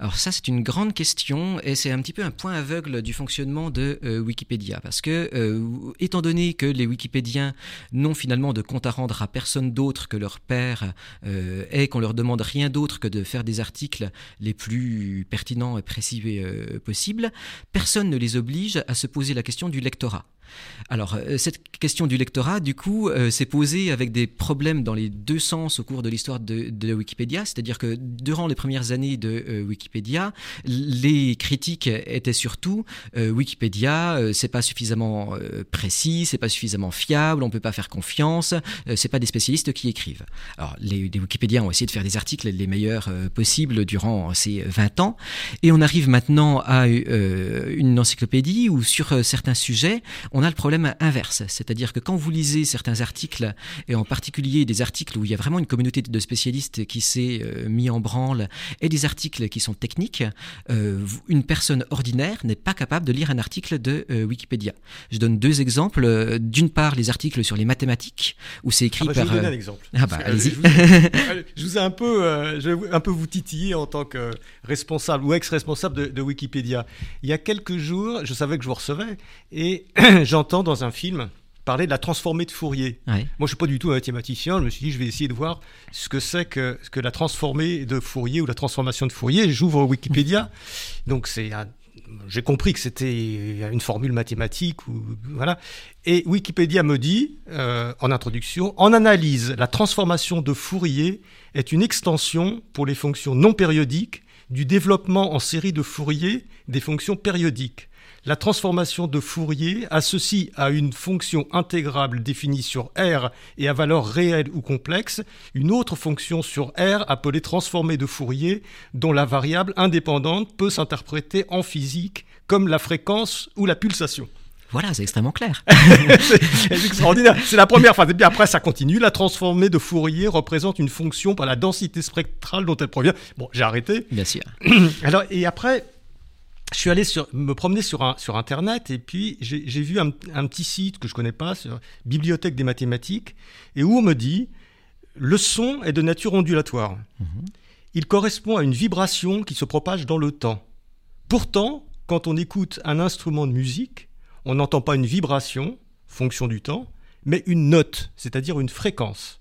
Alors ça, c'est une grande question et c'est un petit peu un point aveugle du fonctionnement de euh, Wikipédia. Parce que, euh, étant donné que les Wikipédiens n'ont finalement de compte à rendre à personne d'autre que leur père euh, et qu'on leur demande rien d'autre que de faire des articles les plus pertinents et précis possibles, personne ne les oblige à se poser la question du lectorat. Alors, euh, cette question du lectorat, du coup, euh, s'est posée avec des problèmes dans les deux sens au cours de l'histoire de, Wikipédia. C'est-à-dire que durant les premières années de euh, Wikipédia, les critiques étaient surtout Wikipédia, c'est pas suffisamment précis, c'est pas suffisamment fiable, on peut pas faire confiance, c'est pas des spécialistes qui écrivent. Alors, les, les, Wikipédiens ont essayé de faire des articles les meilleurs possibles durant ces 20 ans, et on arrive maintenant à une encyclopédie où sur certains sujets, on a le problème inverse, c'est-à-dire que quand vous lisez certains articles, et en particulier des articles où il y a vraiment une communauté de spécialistes qui s'est euh, mis en branle, et des articles qui sont techniques, euh, une personne ordinaire n'est pas capable de lire un article de euh, Wikipédia. Je donne deux exemples. D'une part, les articles sur les mathématiques, où c'est écrit ah bah, par... Je vais vous donner un exemple. Ah bah, allez-y. Je, vous ai un peu, je vais un peu vous titiller en tant que responsable ou ex-responsable de, de Wikipédia. Il y a quelques jours, je savais que je vous recevais, et j'entends dans un film parler de la transformée de Fourier. Moi, je suis pas du tout un mathématicien. Je me suis dit, je vais essayer de voir ce que c'est que, que la transformée de Fourier ou la transformation de Fourier. J'ouvre Wikipédia. Donc, c'est j'ai compris que c'était une formule mathématique ou voilà. Et Wikipédia me dit euh, en introduction, en analyse, la transformation de Fourier est une extension pour les fonctions non périodiques du développement en série de Fourier des fonctions périodiques. La transformation de Fourier associe à une fonction intégrable définie sur R et à valeur réelle ou complexe une autre fonction sur R appelée transformée de Fourier dont la variable indépendante peut s'interpréter en physique comme la fréquence ou la pulsation. Voilà, c'est extrêmement clair. c'est extraordinaire. C'est la première phrase. Et puis après, ça continue. La transformée de Fourier représente une fonction par la densité spectrale dont elle provient. Bon, j'ai arrêté. Bien sûr. Alors, et après, je suis allé sur, me promener sur, un, sur Internet et puis j'ai vu un, petit site que je connais pas, sur Bibliothèque des mathématiques, et où on me dit le son est de nature ondulatoire. Mhm. Il correspond à une vibration qui se propage dans le temps. Pourtant, quand on écoute un instrument de musique, on n'entend pas une vibration, fonction du temps, mais une note, c'est-à-dire une fréquence.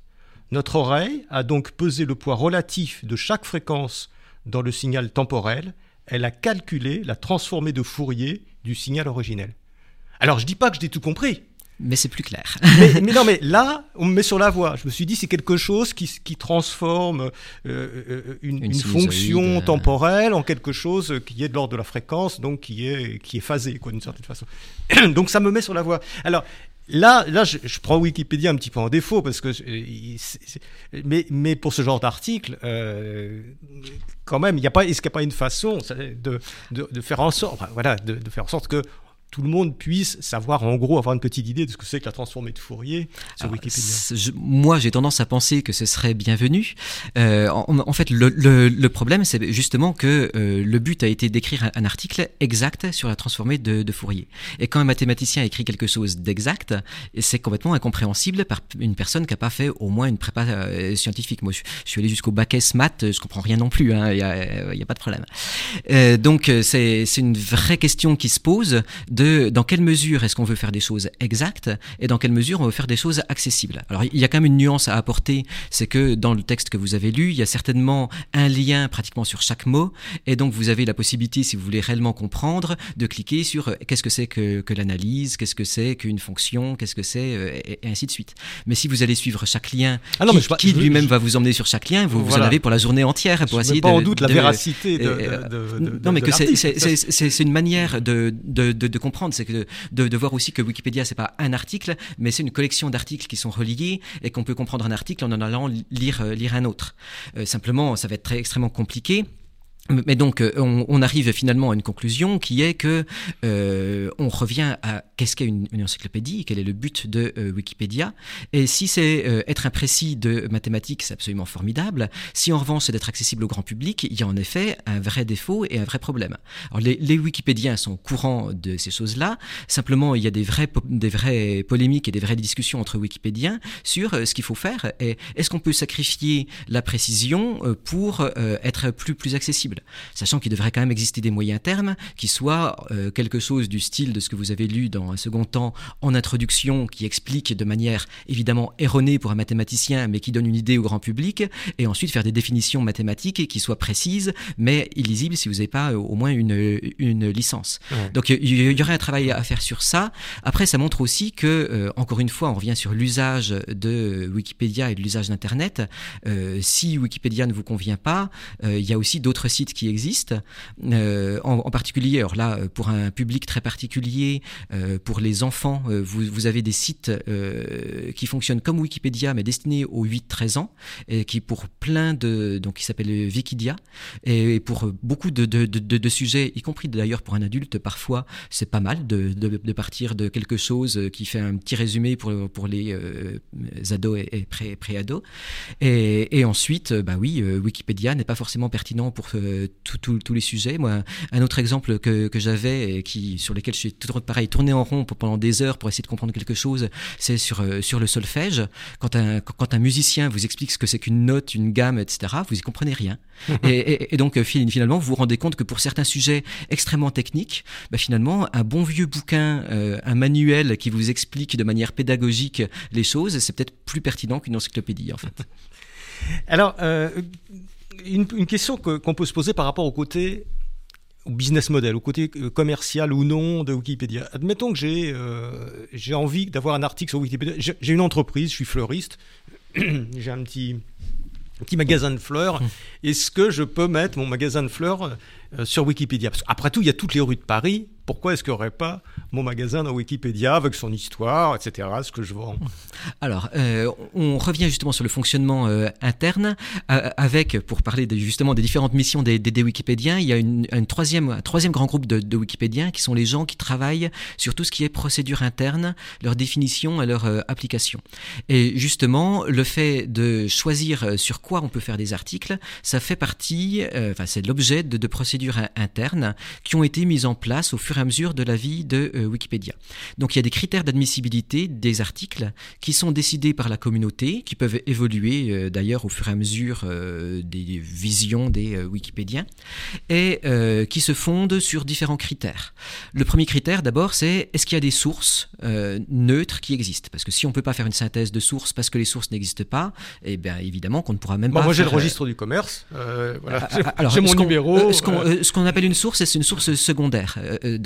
Notre oreille a donc pesé le poids relatif de chaque fréquence dans le signal temporel elle a calculé la transformée de Fourier du signal originel. Alors je dis pas que j'ai tout compris. Mais c'est plus clair. mais, non, mais là, on me met sur la voie. Je me suis dit, c'est quelque chose qui, transforme euh, euh, une, fonction temporelle en quelque chose qui est de l'ordre de la fréquence, donc qui est, qui est phasé, quoi, d'une certaine façon. donc ça me met sur la voie. Alors, Là, là, je, prends Wikipédia un petit peu en défaut parce que, mais, mais pour ce genre d'article, euh, quand même, il y a pas, est-ce qu'il n'y a pas une façon de, de, de faire en sorte, voilà, de, de, faire en sorte que tout le monde puisse savoir, en gros, avoir une petite idée de ce que c'est que la transformée de Fourier sur Wikipédia. moi, j'ai tendance à penser que ce serait bienvenu. Euh, en, fait, le, le, problème, c'est justement que euh, le but a été d'écrire un, article exact sur la transformée de, de, Fourier. Et quand un mathématicien écrit quelque chose d'exact, c'est complètement incompréhensible par une personne qui n'a pas fait au moins une prépa euh, scientifique. Moi, je, suis allé jusqu'au bac S maths, je comprends rien non plus, hein, il n'y a, a, pas de problème. Donc, c'est une vraie question qui se pose de dans quelle mesure est-ce qu'on veut faire des choses exactes et dans quelle mesure on veut faire des choses accessibles. Alors il y a quand même une nuance à apporter, c'est que dans le texte que vous avez lu, il y a certainement un lien pratiquement sur chaque mot et donc vous avez la possibilité, si vous voulez réellement comprendre, de cliquer sur euh, qu'est-ce que c'est que, que l'analyse, qu'est-ce que c'est qu'une fonction, qu'est-ce que c'est euh, et, ainsi de suite. Mais si vous allez suivre chaque lien, ah qui, lui-même va vous emmener sur chaque lien, vous, vous en avez pour la journée entière pour essayer pas en doute la véracité de, non mais que c'est une manière de, de, de comprendre, c'est que de, voir aussi que Wikipédia c'est pas un article, mais c'est une collection d'articles qui sont reliés et qu'on peut comprendre un article en en allant lire euh, lire un autre. Euh, simplement, ça va être très extrêmement compliqué. Mais donc, euh, on, arrive finalement à une conclusion qui est que on revient à qu'est-ce qu'est une, encyclopédie, quel est le but de euh, Wikipédia. Et si c'est euh, être imprécis de mathématiques, c'est absolument formidable. Si en revanche c'est d'être accessible au grand public, il y a en effet un vrai défaut et un vrai problème. Alors les, Wikipédiens sont courants de ces choses-là. Simplement, il y a des vraies, des vraies polémiques et des vraies discussions entre Wikipédiens sur ce qu'il faut faire. Et est-ce qu'on peut sacrifier la précision pour être plus plus accessible? Sachant qu'il devrait quand même exister des moyens termes qui soient euh, quelque chose du style de ce que vous avez lu dans un second temps en introduction, qui explique de manière évidemment erronée pour un mathématicien, mais qui donne une idée au grand public, et ensuite faire des définitions mathématiques qui soient précises, mais illisibles si vous n'avez pas euh, au moins une, une licence. Donc il y, aurait un travail à faire sur ça. Après, ça montre aussi que, euh, encore une fois, on revient sur l'usage de Wikipédia et de l'usage d'Internet. si Wikipédia ne vous convient pas, il y a aussi d'autres sites sites qui existent, en, particulier, alors là, pour un public très particulier, pour les enfants, vous, vous, avez des sites qui fonctionnent comme Wikipédia, mais destinés aux 8-13 ans, et qui pour plein de... donc qui s'appelle Wikidia, et pour beaucoup de, de, de, sujets, y compris d'ailleurs pour un adulte, parfois, c'est pas mal de, partir de quelque chose qui fait un petit résumé pour, pour les euh, ados et, et pré-ados. et, ensuite, bah oui, euh, Wikipédia n'est pas forcément pertinent pour euh, tous les sujets. Moi, un autre exemple que, que j'avais qui, sur lequel je suis tout pareil, tourné en rond pendant des heures pour essayer de comprendre quelque chose, c'est sur, sur le solfège. Quand un, quand un musicien vous explique ce que c'est qu'une note, une gamme, etc., vous y comprenez rien. et, et, donc, finalement, vous vous rendez compte que pour certains sujets extrêmement techniques, bah, finalement, un bon vieux bouquin, un manuel qui vous explique de manière pédagogique les choses, c'est peut-être plus pertinent qu'une encyclopédie en fait. Alors, euh, une, question qu'on peut se poser par rapport au côté au business model, au côté euh, commercial ou non de Wikipédia. Admettons que j'ai euh, j'ai envie d'avoir un article sur Wikipédia. J'ai une entreprise, je suis fleuriste, j'ai un petit, petit magasin de fleurs. Hum. Est-ce que je peux mettre mon magasin de fleurs sur Wikipédia? Parce qu'après tout, il y a toutes les rues de Paris pourquoi est-ce qu'il n'y aurait pas mon magasin dans Wikipédia avec son histoire, etc., ce que je vends Alors, euh, on revient justement sur le fonctionnement euh, interne, euh, avec, pour parler justement des différentes missions des, Wikipédiens, il y a une, troisième, un troisième grand groupe de, de, Wikipédiens qui sont les gens qui travaillent sur tout ce qui est procédure interne, leur définition et leur application. Et justement, le fait de choisir sur quoi on peut faire des articles, ça fait partie, enfin c'est l'objet de, de procédures internes qui ont été mises en place au fur à mesure de la vie de euh, Wikipédia. Donc il y a des critères d'admissibilité des articles qui sont décidés par la communauté, qui peuvent évoluer euh, d'ailleurs au fur et à mesure euh, des visions des Wikipédiens, et qui se fondent sur différents critères. Le premier critère d'abord, c'est est-ce qu'il y a des sources neutres qui existent? Parce que si on ne peut pas faire une synthèse de sources parce que les sources n'existent pas, eh bien évidemment qu'on ne pourra même pas... Moi j'ai le registre du commerce, voilà. Ah, j'ai mon numéro. Ce qu'on appelle une source, c'est une source secondaire?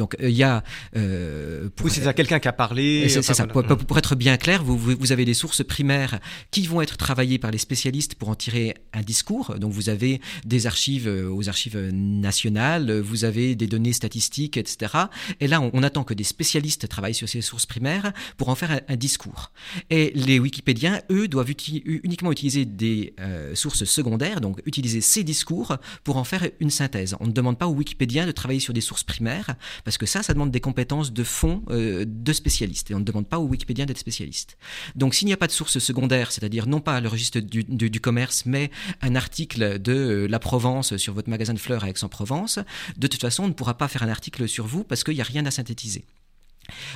Donc il y a. Euh, pour, oui, c'est ça, quelqu'un qui a parlé. C'est ça. Pour, être bien clair, vous, vous, avez des sources primaires qui vont être travaillées par les spécialistes pour en tirer un discours. Donc vous avez des archives euh, aux archives nationales, vous avez des données statistiques, etc. Et là, on, attend que des spécialistes travaillent sur ces sources primaires pour en faire un, discours. Et les Wikipédiens, eux, doivent uniquement utiliser des euh, sources secondaires, donc utiliser ces discours pour en faire une synthèse. On ne demande pas aux Wikipédiens de travailler sur des sources primaires parce que ça, ça demande des compétences de fond euh, de spécialistes, et on ne demande pas aux Wikipédiens d'être spécialistes. Donc s'il n'y a pas de source secondaire, c'est-à-dire non pas le registre du, du, commerce, mais un article de euh, la Provence sur votre magasin de fleurs à Aix-en-Provence, de toute façon, on ne pourra pas faire un article sur vous parce qu'il n'y a rien à synthétiser.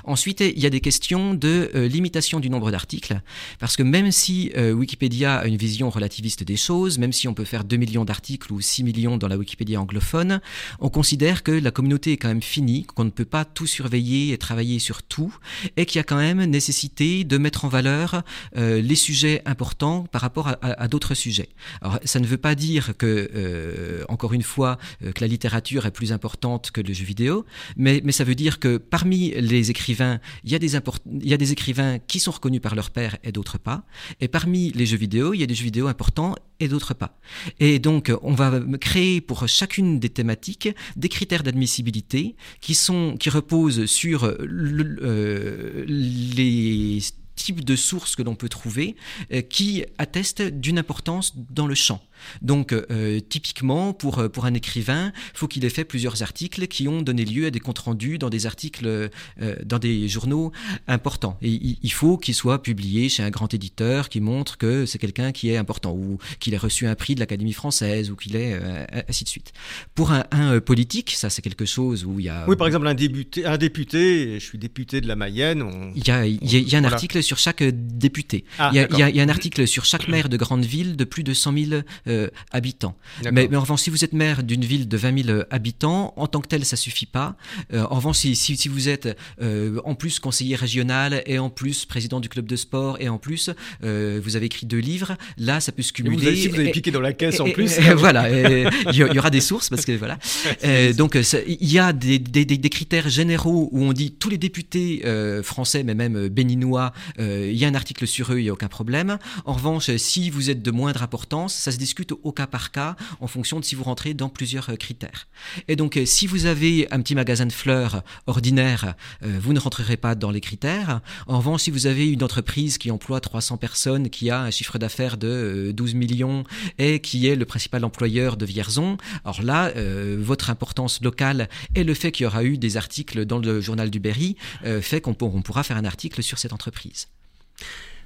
Ensuite, il y a des questions de euh, limitation du nombre d'articles, parce que même si euh, Wikipédia a une vision relativiste des choses, même si on peut faire 2 millions d'articles ou 6 millions dans la Wikipédia anglophone, on considère que la communauté est quand même finie, qu'on ne peut pas tout surveiller et travailler sur tout, et qu'il y a quand même nécessité de mettre en valeur euh, les sujets importants par rapport à, d'autres sujets. Alors, ça ne veut pas dire que, encore une fois, que la littérature est plus importante que le jeu vidéo, mais, mais ça veut dire que parmi les écrivains, il y, a des il y a des écrivains qui sont reconnus par leur père et d'autres pas. Et parmi les jeux vidéo, il y a des jeux vidéo importants et d'autres pas. Et donc, on va créer pour chacune des thématiques des critères d'admissibilité qui, sont, qui reposent sur euh, les types de sources que l'on peut trouver euh, qui attestent d'une importance dans le champ. Donc, euh, typiquement, pour, euh, pour un écrivain, il faut qu'il ait fait plusieurs articles qui ont donné lieu à des comptes rendus dans des articles, euh, dans des journaux importants. Et il, faut qu'il soit publié chez un grand éditeur qui montre que c'est quelqu'un qui est important, ou qu'il ait reçu un prix de l'Académie française, ou qu'il est ainsi de suite. Pour un, un politique, ça c'est quelque chose où il y a... Oui, par exemple, un, député, un député je suis député de la Mayenne. Il, y a, il, y a, un article sur chaque député. Ah, il, y a, il, y a, un article sur chaque maire de grande ville de plus de 100 000 euh, habitants. Mais, mais, en revanche, si vous êtes maire d'une ville de 20 000 habitants, en tant que tel, ça suffit pas. Euh, en revanche, si, si, si vous êtes euh, en plus conseiller régional et en plus président du club de sport et en plus vous avez écrit deux livres, là, ça peut se cumuler. vous avez, si vous avez piqué dans la caisse en plus. voilà, il y, aura des sources parce que voilà. donc il y a des, des, des, critères généraux où on dit tous les députés français, mais même béninois, il y a un article sur eux, il n'y a aucun problème. En revanche, si vous êtes de moindre importance, ça se discute au cas par cas en fonction de si vous rentrez dans plusieurs critères. Et donc, si vous avez un petit magasin de fleurs ordinaire, vous ne rentrerez pas dans les critères. En revanche, si vous avez une entreprise qui emploie 300 personnes, qui a un chiffre d'affaires de 12 millions et qui est le principal employeur de Vierzon, alors là, votre importance locale et le fait qu'il y aura eu des articles dans le journal du Berry euh, fait qu'on pourra faire un article sur cette entreprise.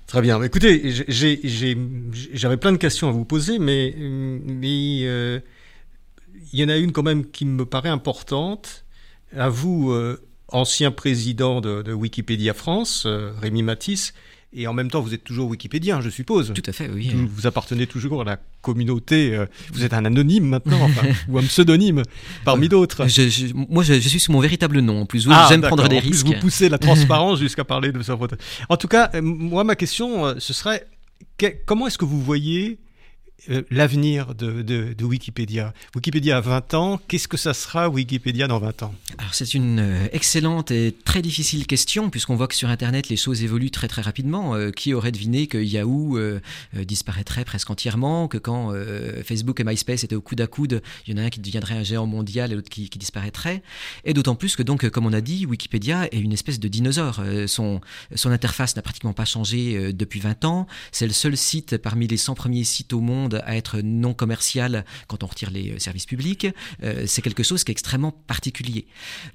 Très bien. Écoutez, j'avais plein de questions à vous poser, mais, euh, il y en a une quand même qui me paraît importante. À vous, euh, ancien président de, de Wikipédia France, Rémi Matisse, et en même temps, vous êtes toujours wikipédien, je suppose. Tout à fait, oui. Vous, appartenez toujours à la communauté. Euh, vous êtes un anonyme maintenant, ou un pseudonyme parmi euh, d'autres. moi, je, suis sous mon véritable nom. En plus, ah, j'aime prendre des risques. Plus, vous poussez la transparence jusqu'à parler de ça. En tout cas, euh, moi, ma question, ce serait comment est-ce que vous voyez l'avenir de, Wikipédia Wikipédia a 20 ans, qu'est-ce que ça sera Wikipédia dans 20 ans? Alors c'est une euh, excellente et très difficile question puisqu'on voit que sur Internet les choses évoluent très très rapidement. Euh, qui aurait deviné que Yahoo disparaîtrait presque entièrement, que quand Facebook et MySpace étaient au coude à coude, il y en a un qui deviendrait un géant mondial et l'autre qui, disparaîtrait Et d'autant plus que donc, comme on a dit, Wikipédia est une espèce de dinosaure. son interface n'a pratiquement pas changé depuis 20 ans. C'est le seul site parmi les 100 premiers sites au monde à être non commercial quand on retire les euh, services publics, euh, c'est quelque chose qui est extrêmement particulier.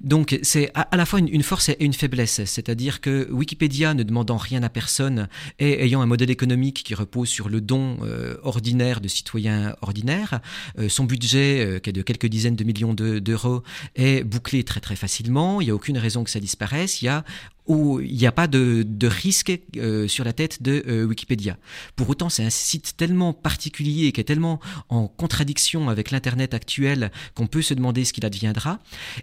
Donc c'est à, la fois une, force et une faiblesse, c'est-à-dire que Wikipédia ne demandant rien à personne et ayant un modèle économique qui repose sur le don euh, ordinaire de citoyens ordinaires, son budget qui est de quelques dizaines de millions d'euros est bouclé très très facilement, il n'y a aucune raison que ça disparaisse, il y a où il n'y a pas de, risque euh, sur la tête de euh, Wikipédia. Pour autant, c'est un site tellement particulier, qui est tellement en contradiction avec l'Internet actuel qu'on peut se demander ce qu'il adviendra.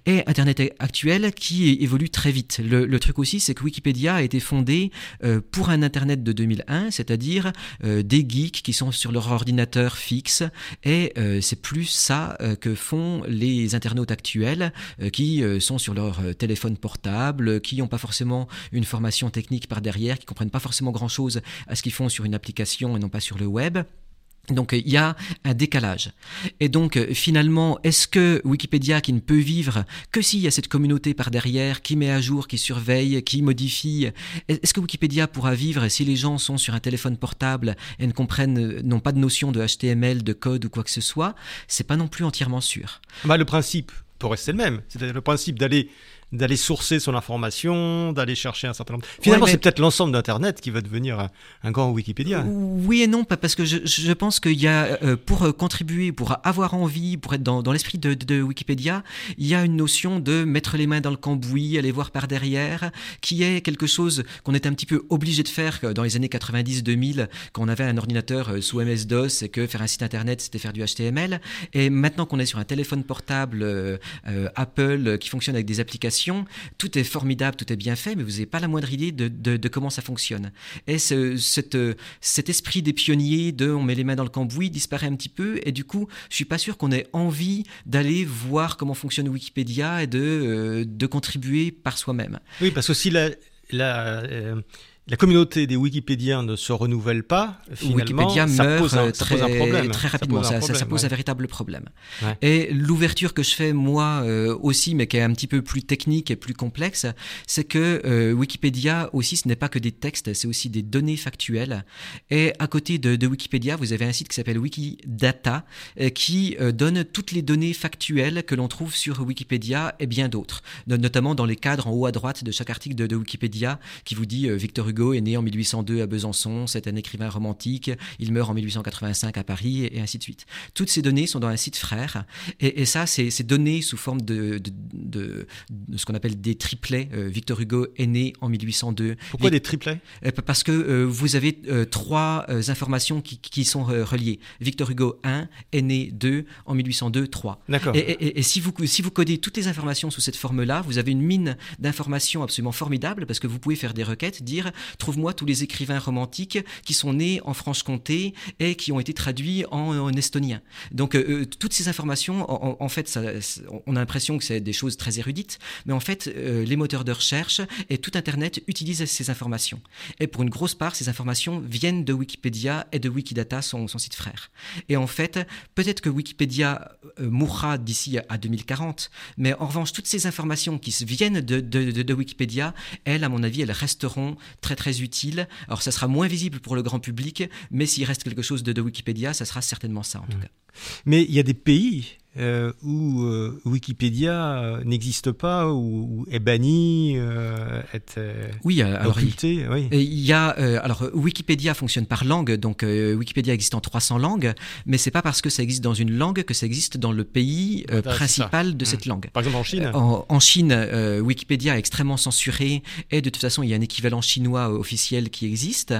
Et Internet actuel qui évolue très vite. Le, truc aussi, c'est que Wikipédia a été fondé euh, pour un Internet de 2001, c'est-à-dire des geeks qui sont sur leur ordinateur fixe. Et c'est plus ça que font les internautes actuels qui sont sur leur téléphone portable, qui n'ont pas forcément une formation technique par derrière, qui comprennent pas forcément grand-chose à ce qu'ils font sur une application et non pas sur le web. Donc il y a un décalage. Et donc finalement, est-ce que Wikipédia qui ne peut vivre que s'il y a cette communauté par derrière qui met à jour, qui surveille, qui modifie, est-ce que Wikipédia pourra vivre si les gens sont sur un téléphone portable et ne comprennent, n'ont pas de notion de HTML, de code ou quoi que ce soit? C'est pas non plus entièrement sûr. Bah, le principe peut rester le même. C'est le principe d'aller d'aller sourcer son information, d'aller chercher un certain nombre. Finalement, c'est peut-être l'ensemble d'Internet qui va devenir un, grand Wikipédia. Oui et non, parce que je, pense qu'il y a, euh, pour euh, contribuer, pour avoir envie, pour être dans, l'esprit de, Wikipédia, il y a une notion de mettre les mains dans le cambouis, aller voir par derrière, qui est quelque chose qu'on était un petit peu obligé de faire dans les années 90-2000, quand on avait un ordinateur euh, sous MS-DOS et que faire un site Internet, c'était faire du HTML. Et maintenant qu'on est sur un téléphone portable Apple qui fonctionne avec des applications, tout est formidable, tout est bien fait, mais vous n'avez pas la moindre idée de, comment ça fonctionne. Et ce, cet esprit des pionniers de on met les mains dans le cambouis disparaît un petit peu, et du coup, je suis pas sûr qu'on ait envie d'aller voir comment fonctionne Wikipédia et de, euh, contribuer par soi-même. Oui, parce que si la, la euh, la communauté des Wikipédiens ne se renouvelle pas, finalement, Wikipédia ça, meurt pose un, très, problème. Très rapidement, ça pose un, véritable problème. Et l'ouverture que je fais moi euh, aussi, mais qui est un petit peu plus technique et plus complexe, c'est que euh, Wikipédia aussi, ce n'est pas que des textes, c'est aussi des données factuelles. Et à côté de, Wikipédia, vous avez un site qui s'appelle Wikidata, euh, qui donne toutes les données factuelles que l'on trouve sur Wikipédia et bien d'autres, notamment dans les cadres en haut à droite de chaque article de, de Wikipédia, qui vous dit Victor Hugo est né en 1802 à Besançon, c'est un écrivain romantique, il meurt en 1885 à Paris, et, ainsi de suite. Toutes ces données sont dans un site frère, et, ça, c'est données sous forme de, de, ce qu'on appelle des triplets. Euh, Victor Hugo est né en 1802. Pourquoi des triplets? Euh, Parce que euh, vous avez trois informations qui, qui sont reliées. Victor Hugo 1 est né 2 en 1802 3. D'accord. Et, et, si, vous, si vous codez toutes les informations sous cette forme-là, vous avez une mine d'informations absolument formidable parce que vous pouvez faire des requêtes, dire trouve-moi tous les écrivains romantiques qui sont nés en Franche-Comté et qui ont été traduits en, estonien. Donc toutes ces informations, en, fait, on a l'impression que c'est des choses très érudites, mais en fait, les moteurs de recherche et tout Internet utilisent ces informations. Et pour une grosse part, ces informations viennent de Wikipédia et de Wikidata, son, site frère. Et en fait, peut-être que Wikipédia euh, mourra d'ici à 2040, mais en revanche, toutes ces informations qui viennent de, de, Wikipédia, elles, à mon avis, elles resteront très très utiles. Alors, ça sera moins visible pour le grand public, mais s'il reste quelque chose de, Wikipédia, ça sera certainement ça en tout mmh. cas. Mais il y a des pays euh, où euh, Wikipédia euh, n'existe pas, ou est banni, est oui, alors occulté. Il, il y a alors Wikipédia fonctionne par langue, donc Wikipédia existe en 300 langues, mais c'est pas parce que ça existe dans une langue que ça existe dans le pays principal de cette mmh. langue. Par exemple en Chine. En, Chine, Wikipédia est extrêmement censuré et de toute façon il y a un équivalent chinois officiel qui existe.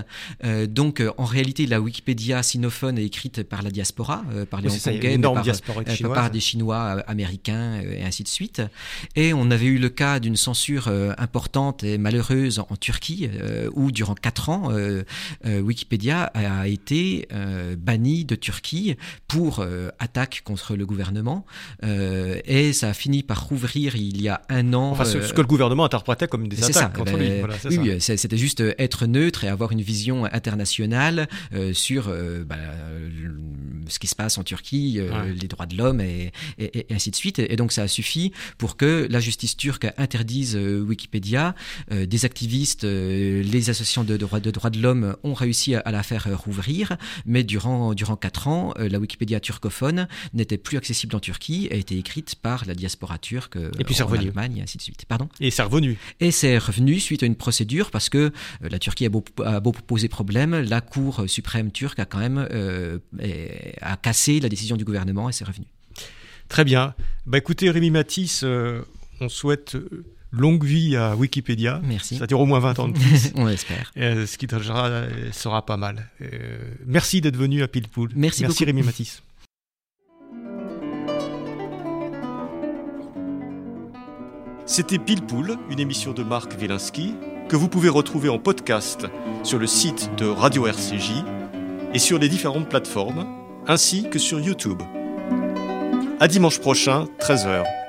donc en réalité la Wikipédia sinophone est écrite par la diaspora, par les oui, Hongkongais, par, des Chinois euh, américains euh, et ainsi de suite. Et on avait eu le cas d'une censure euh, importante et malheureuse en Turquie, où durant quatre ans, Wikipédia a été banni de Turquie pour attaque contre le gouvernement. et ça a fini par rouvrir il y a un an. Enfin, ce, que le gouvernement interprétait comme des attaques contre lui. oui, c'était juste être neutre et avoir une vision internationale sur bah, ce qui se passe en Turquie, les droits de l'homme et et, ainsi de suite. Et donc ça a suffi pour que la justice turque interdise euh, Wikipédia. Euh, des activistes, euh, les associations de, droits de, l'homme ont réussi à, la faire rouvrir, mais durant, durant quatre ans, la Wikipédia turcophone n'était plus accessible en Turquie, a été écrite par la diaspora turque et puis en revenu. Allemagne, et ainsi de suite. Pardon et c'est revenu. Et c'est revenu suite à une procédure parce que la Turquie a beau, a beau poser problème, la Cour suprême turque a quand même a cassé la décision du gouvernement et c'est revenu. Très bien. Bah écoutez, Rémi Matisse, euh, on souhaite euh, longue vie à Wikipédia. Merci. Ça dure au moins 20 ans de plus. on espère. Euh, ce qui sera, sera pas mal. merci d'être venu à Pilpoul. Merci, merci Rémi Matisse. C'était Pilpoul, une émission de Marc Wielinski, que vous pouvez retrouver en podcast sur le site de Radio RCJ et sur les différentes plateformes, ainsi que sur YouTube. À dimanche prochain, 13h.